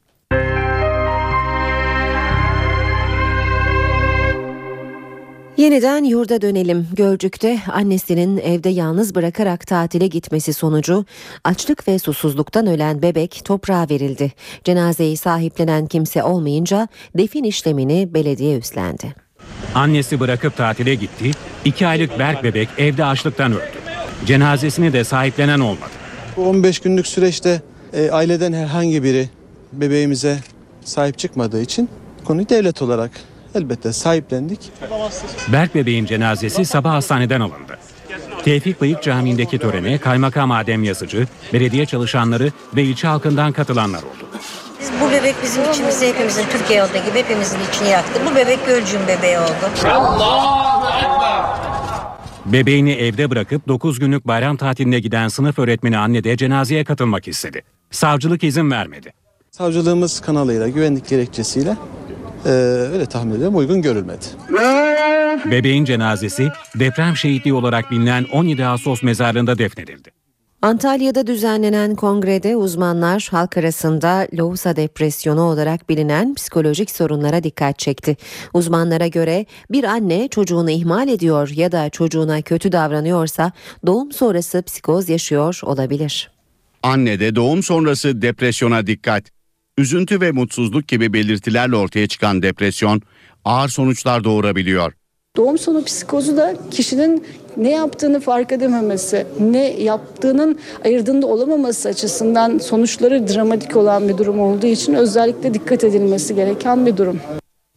Yeniden yurda dönelim. Gölcük'te annesinin evde yalnız bırakarak tatile gitmesi sonucu açlık ve susuzluktan ölen bebek toprağa verildi. Cenazeyi sahiplenen kimse olmayınca defin işlemini belediye üstlendi. Annesi bırakıp tatile gitti. İki aylık Berk bebek evde açlıktan öldü. Cenazesini de sahiplenen olmadı. Bu 15 günlük süreçte e, aileden herhangi biri bebeğimize sahip çıkmadığı için konuyu devlet olarak elbette sahiplendik. Berk bebeğin cenazesi sabah hastaneden alındı. Tevfik Bıyık Camii'ndeki törene kaymakam Adem Yazıcı, belediye çalışanları ve ilçe halkından katılanlar oldu. Biz bu bebek bizim içimizde hepimizin Türkiye olduğu gibi hepimizin içini yaktı. Bu bebek Gölcük'ün bebeği oldu. Bebeğini evde bırakıp 9 günlük bayram tatiline giden sınıf öğretmeni anne de cenazeye katılmak istedi. Savcılık izin vermedi. Savcılığımız kanalıyla güvenlik gerekçesiyle e, öyle tahmin ediyorum uygun görülmedi. Bebeğin cenazesi deprem şehitliği olarak bilinen 17 Ağustos mezarlığında defnedildi. Antalya'da düzenlenen kongrede uzmanlar halk arasında lohusa depresyonu olarak bilinen psikolojik sorunlara dikkat çekti. Uzmanlara göre bir anne çocuğunu ihmal ediyor ya da çocuğuna kötü davranıyorsa doğum sonrası psikoz yaşıyor olabilir. Annede doğum sonrası depresyona dikkat. Üzüntü ve mutsuzluk gibi belirtilerle ortaya çıkan depresyon ağır sonuçlar doğurabiliyor. Doğum sonu psikozu da kişinin ne yaptığını fark edememesi, ne yaptığının ayırdığında olamaması açısından sonuçları dramatik olan bir durum olduğu için özellikle dikkat edilmesi gereken bir durum.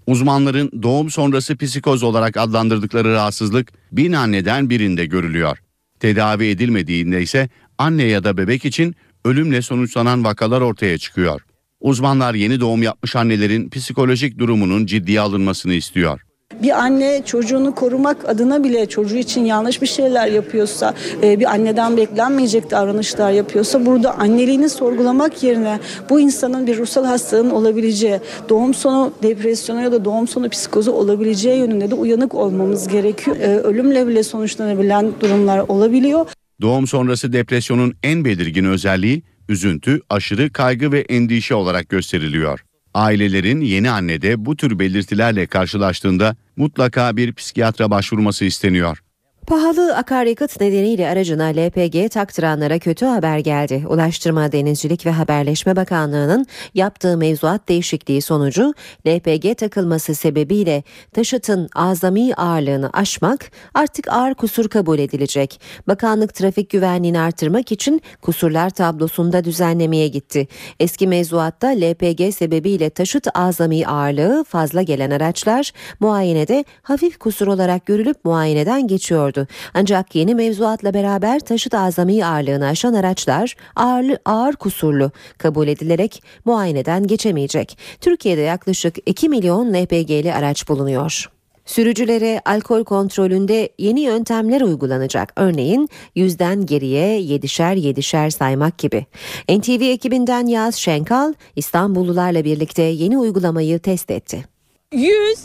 Uzmanların doğum sonrası psikoz olarak adlandırdıkları rahatsızlık bin anneden birinde görülüyor. Tedavi edilmediğinde ise anne ya da bebek için ölümle sonuçlanan vakalar ortaya çıkıyor. Uzmanlar yeni doğum yapmış annelerin psikolojik durumunun ciddiye alınmasını istiyor. Bir anne çocuğunu korumak adına bile çocuğu için yanlış bir şeyler yapıyorsa, e, bir anneden beklenmeyecek davranışlar yapıyorsa burada anneliğini sorgulamak yerine bu insanın bir ruhsal hastalığın olabileceği, doğum sonu depresyonu ya da doğum sonu psikozu olabileceği yönünde de uyanık olmamız gerekiyor. E, Ölümle bile sonuçlanabilen durumlar olabiliyor. Doğum sonrası depresyonun en belirgin özelliği üzüntü, aşırı kaygı ve endişe olarak gösteriliyor. Ailelerin yeni annede bu tür belirtilerle karşılaştığında mutlaka bir psikiyatra başvurması isteniyor. Pahalı akaryakıt nedeniyle aracına LPG taktıranlara kötü haber geldi. Ulaştırma, Denizcilik ve Haberleşme Bakanlığı'nın yaptığı mevzuat değişikliği sonucu LPG takılması sebebiyle taşıtın azami ağırlığını aşmak artık ağır kusur kabul edilecek. Bakanlık trafik güvenliğini artırmak için kusurlar tablosunda düzenlemeye gitti. Eski mevzuatta LPG sebebiyle taşıt azami ağırlığı fazla gelen araçlar muayenede hafif kusur olarak görülüp muayeneden geçiyordu. Ancak yeni mevzuatla beraber taşıt azami ağırlığını aşan araçlar ağırlı, ağır kusurlu kabul edilerek muayeneden geçemeyecek. Türkiye'de yaklaşık 2 milyon LPG'li araç bulunuyor. Sürücülere alkol kontrolünde yeni yöntemler uygulanacak. Örneğin yüzden geriye yedişer yedişer saymak gibi. NTV ekibinden Yaz Şenkal İstanbullularla birlikte yeni uygulamayı test etti. 100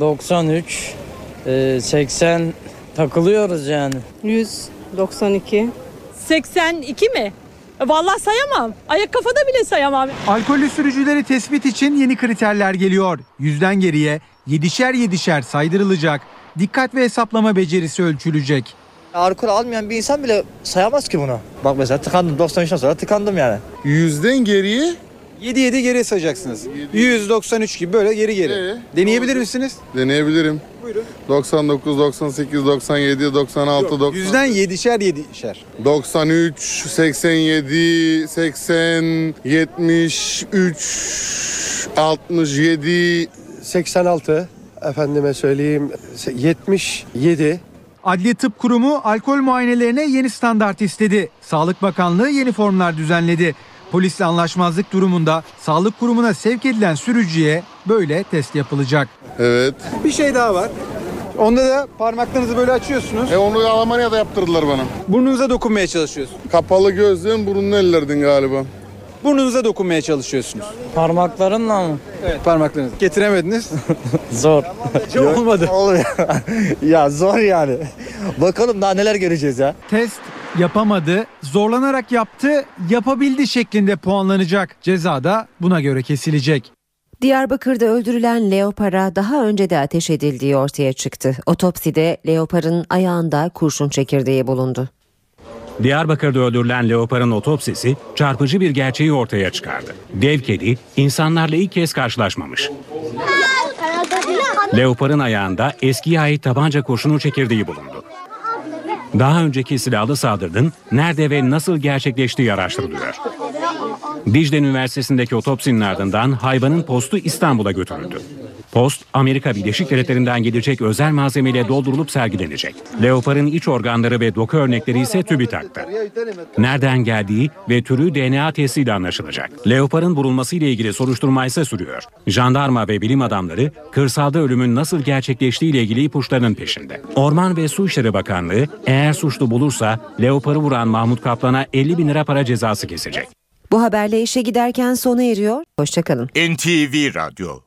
93 80 takılıyoruz yani. 192 82 mi? E, Vallahi sayamam. Ayak kafada bile sayamam. Alkollü sürücüleri tespit için yeni kriterler geliyor. Yüzden geriye yedişer yedişer saydırılacak. Dikkat ve hesaplama becerisi ölçülecek. Alkol almayan bir insan bile sayamaz ki bunu. Bak mesela tıkandım 93'ten sonra tıkandım yani. Yüzden geriye 7 7 geriye sayacaksınız. 193 gibi böyle geri geri. Ee, Deneyebilir misiniz? deneyebilirim. Buyurun. 99, 98, 97, 96, 90. Yüzden yedişer yedişer. 93, 87, 80, 73, 67, 86 efendime söyleyeyim 77 Adli Tıp Kurumu alkol muayenelerine yeni standart istedi. Sağlık Bakanlığı yeni formlar düzenledi. Polisle anlaşmazlık durumunda sağlık kurumuna sevk edilen sürücüye böyle test yapılacak. Evet. Bir şey daha var. Onda da parmaklarınızı böyle açıyorsunuz. E onu Almanya'da yaptırdılar bana. Burnunuza dokunmaya çalışıyorsunuz. Kapalı gözlüğün burnunu ellerdin galiba. Burnunuza dokunmaya çalışıyorsunuz. Parmaklarınla mı? Evet parmaklarınızı. Getiremediniz. Zor. Çok olmadı. Olmuyor. ya zor yani. Bakalım daha neler göreceğiz ya. Test yapamadı, zorlanarak yaptı, yapabildi şeklinde puanlanacak. Ceza da buna göre kesilecek. Diyarbakır'da öldürülen Leopar'a daha önce de ateş edildiği ortaya çıktı. Otopside Leopar'ın ayağında kurşun çekirdeği bulundu. Diyarbakır'da öldürülen Leopar'ın otopsisi çarpıcı bir gerçeği ortaya çıkardı. Dev kedi insanlarla ilk kez karşılaşmamış. Leopar'ın ayağında eskiye ait tabanca kurşunu çekirdeği bulundu. Daha önceki silahlı saldırının nerede ve nasıl gerçekleştiği araştırılıyor. Dicle Üniversitesi'ndeki otopsinin ardından hayvanın postu İstanbul'a götürüldü. Post, Amerika Birleşik Devletleri'nden gelecek özel malzemeyle doldurulup sergilenecek. Leopar'ın iç organları ve doku örnekleri ise TÜBİTAK'ta. Nereden geldiği ve türü DNA testiyle anlaşılacak. Leopar'ın vurulması ile ilgili soruşturma ise sürüyor. Jandarma ve bilim adamları kırsalda ölümün nasıl gerçekleştiği ile ilgili ipuçlarının peşinde. Orman ve Su İşleri Bakanlığı eğer suçlu bulursa Leopar'ı vuran Mahmut Kaplan'a 50 bin lira para cezası kesecek. Bu haberle işe giderken sona eriyor. Hoşçakalın. NTV Radyo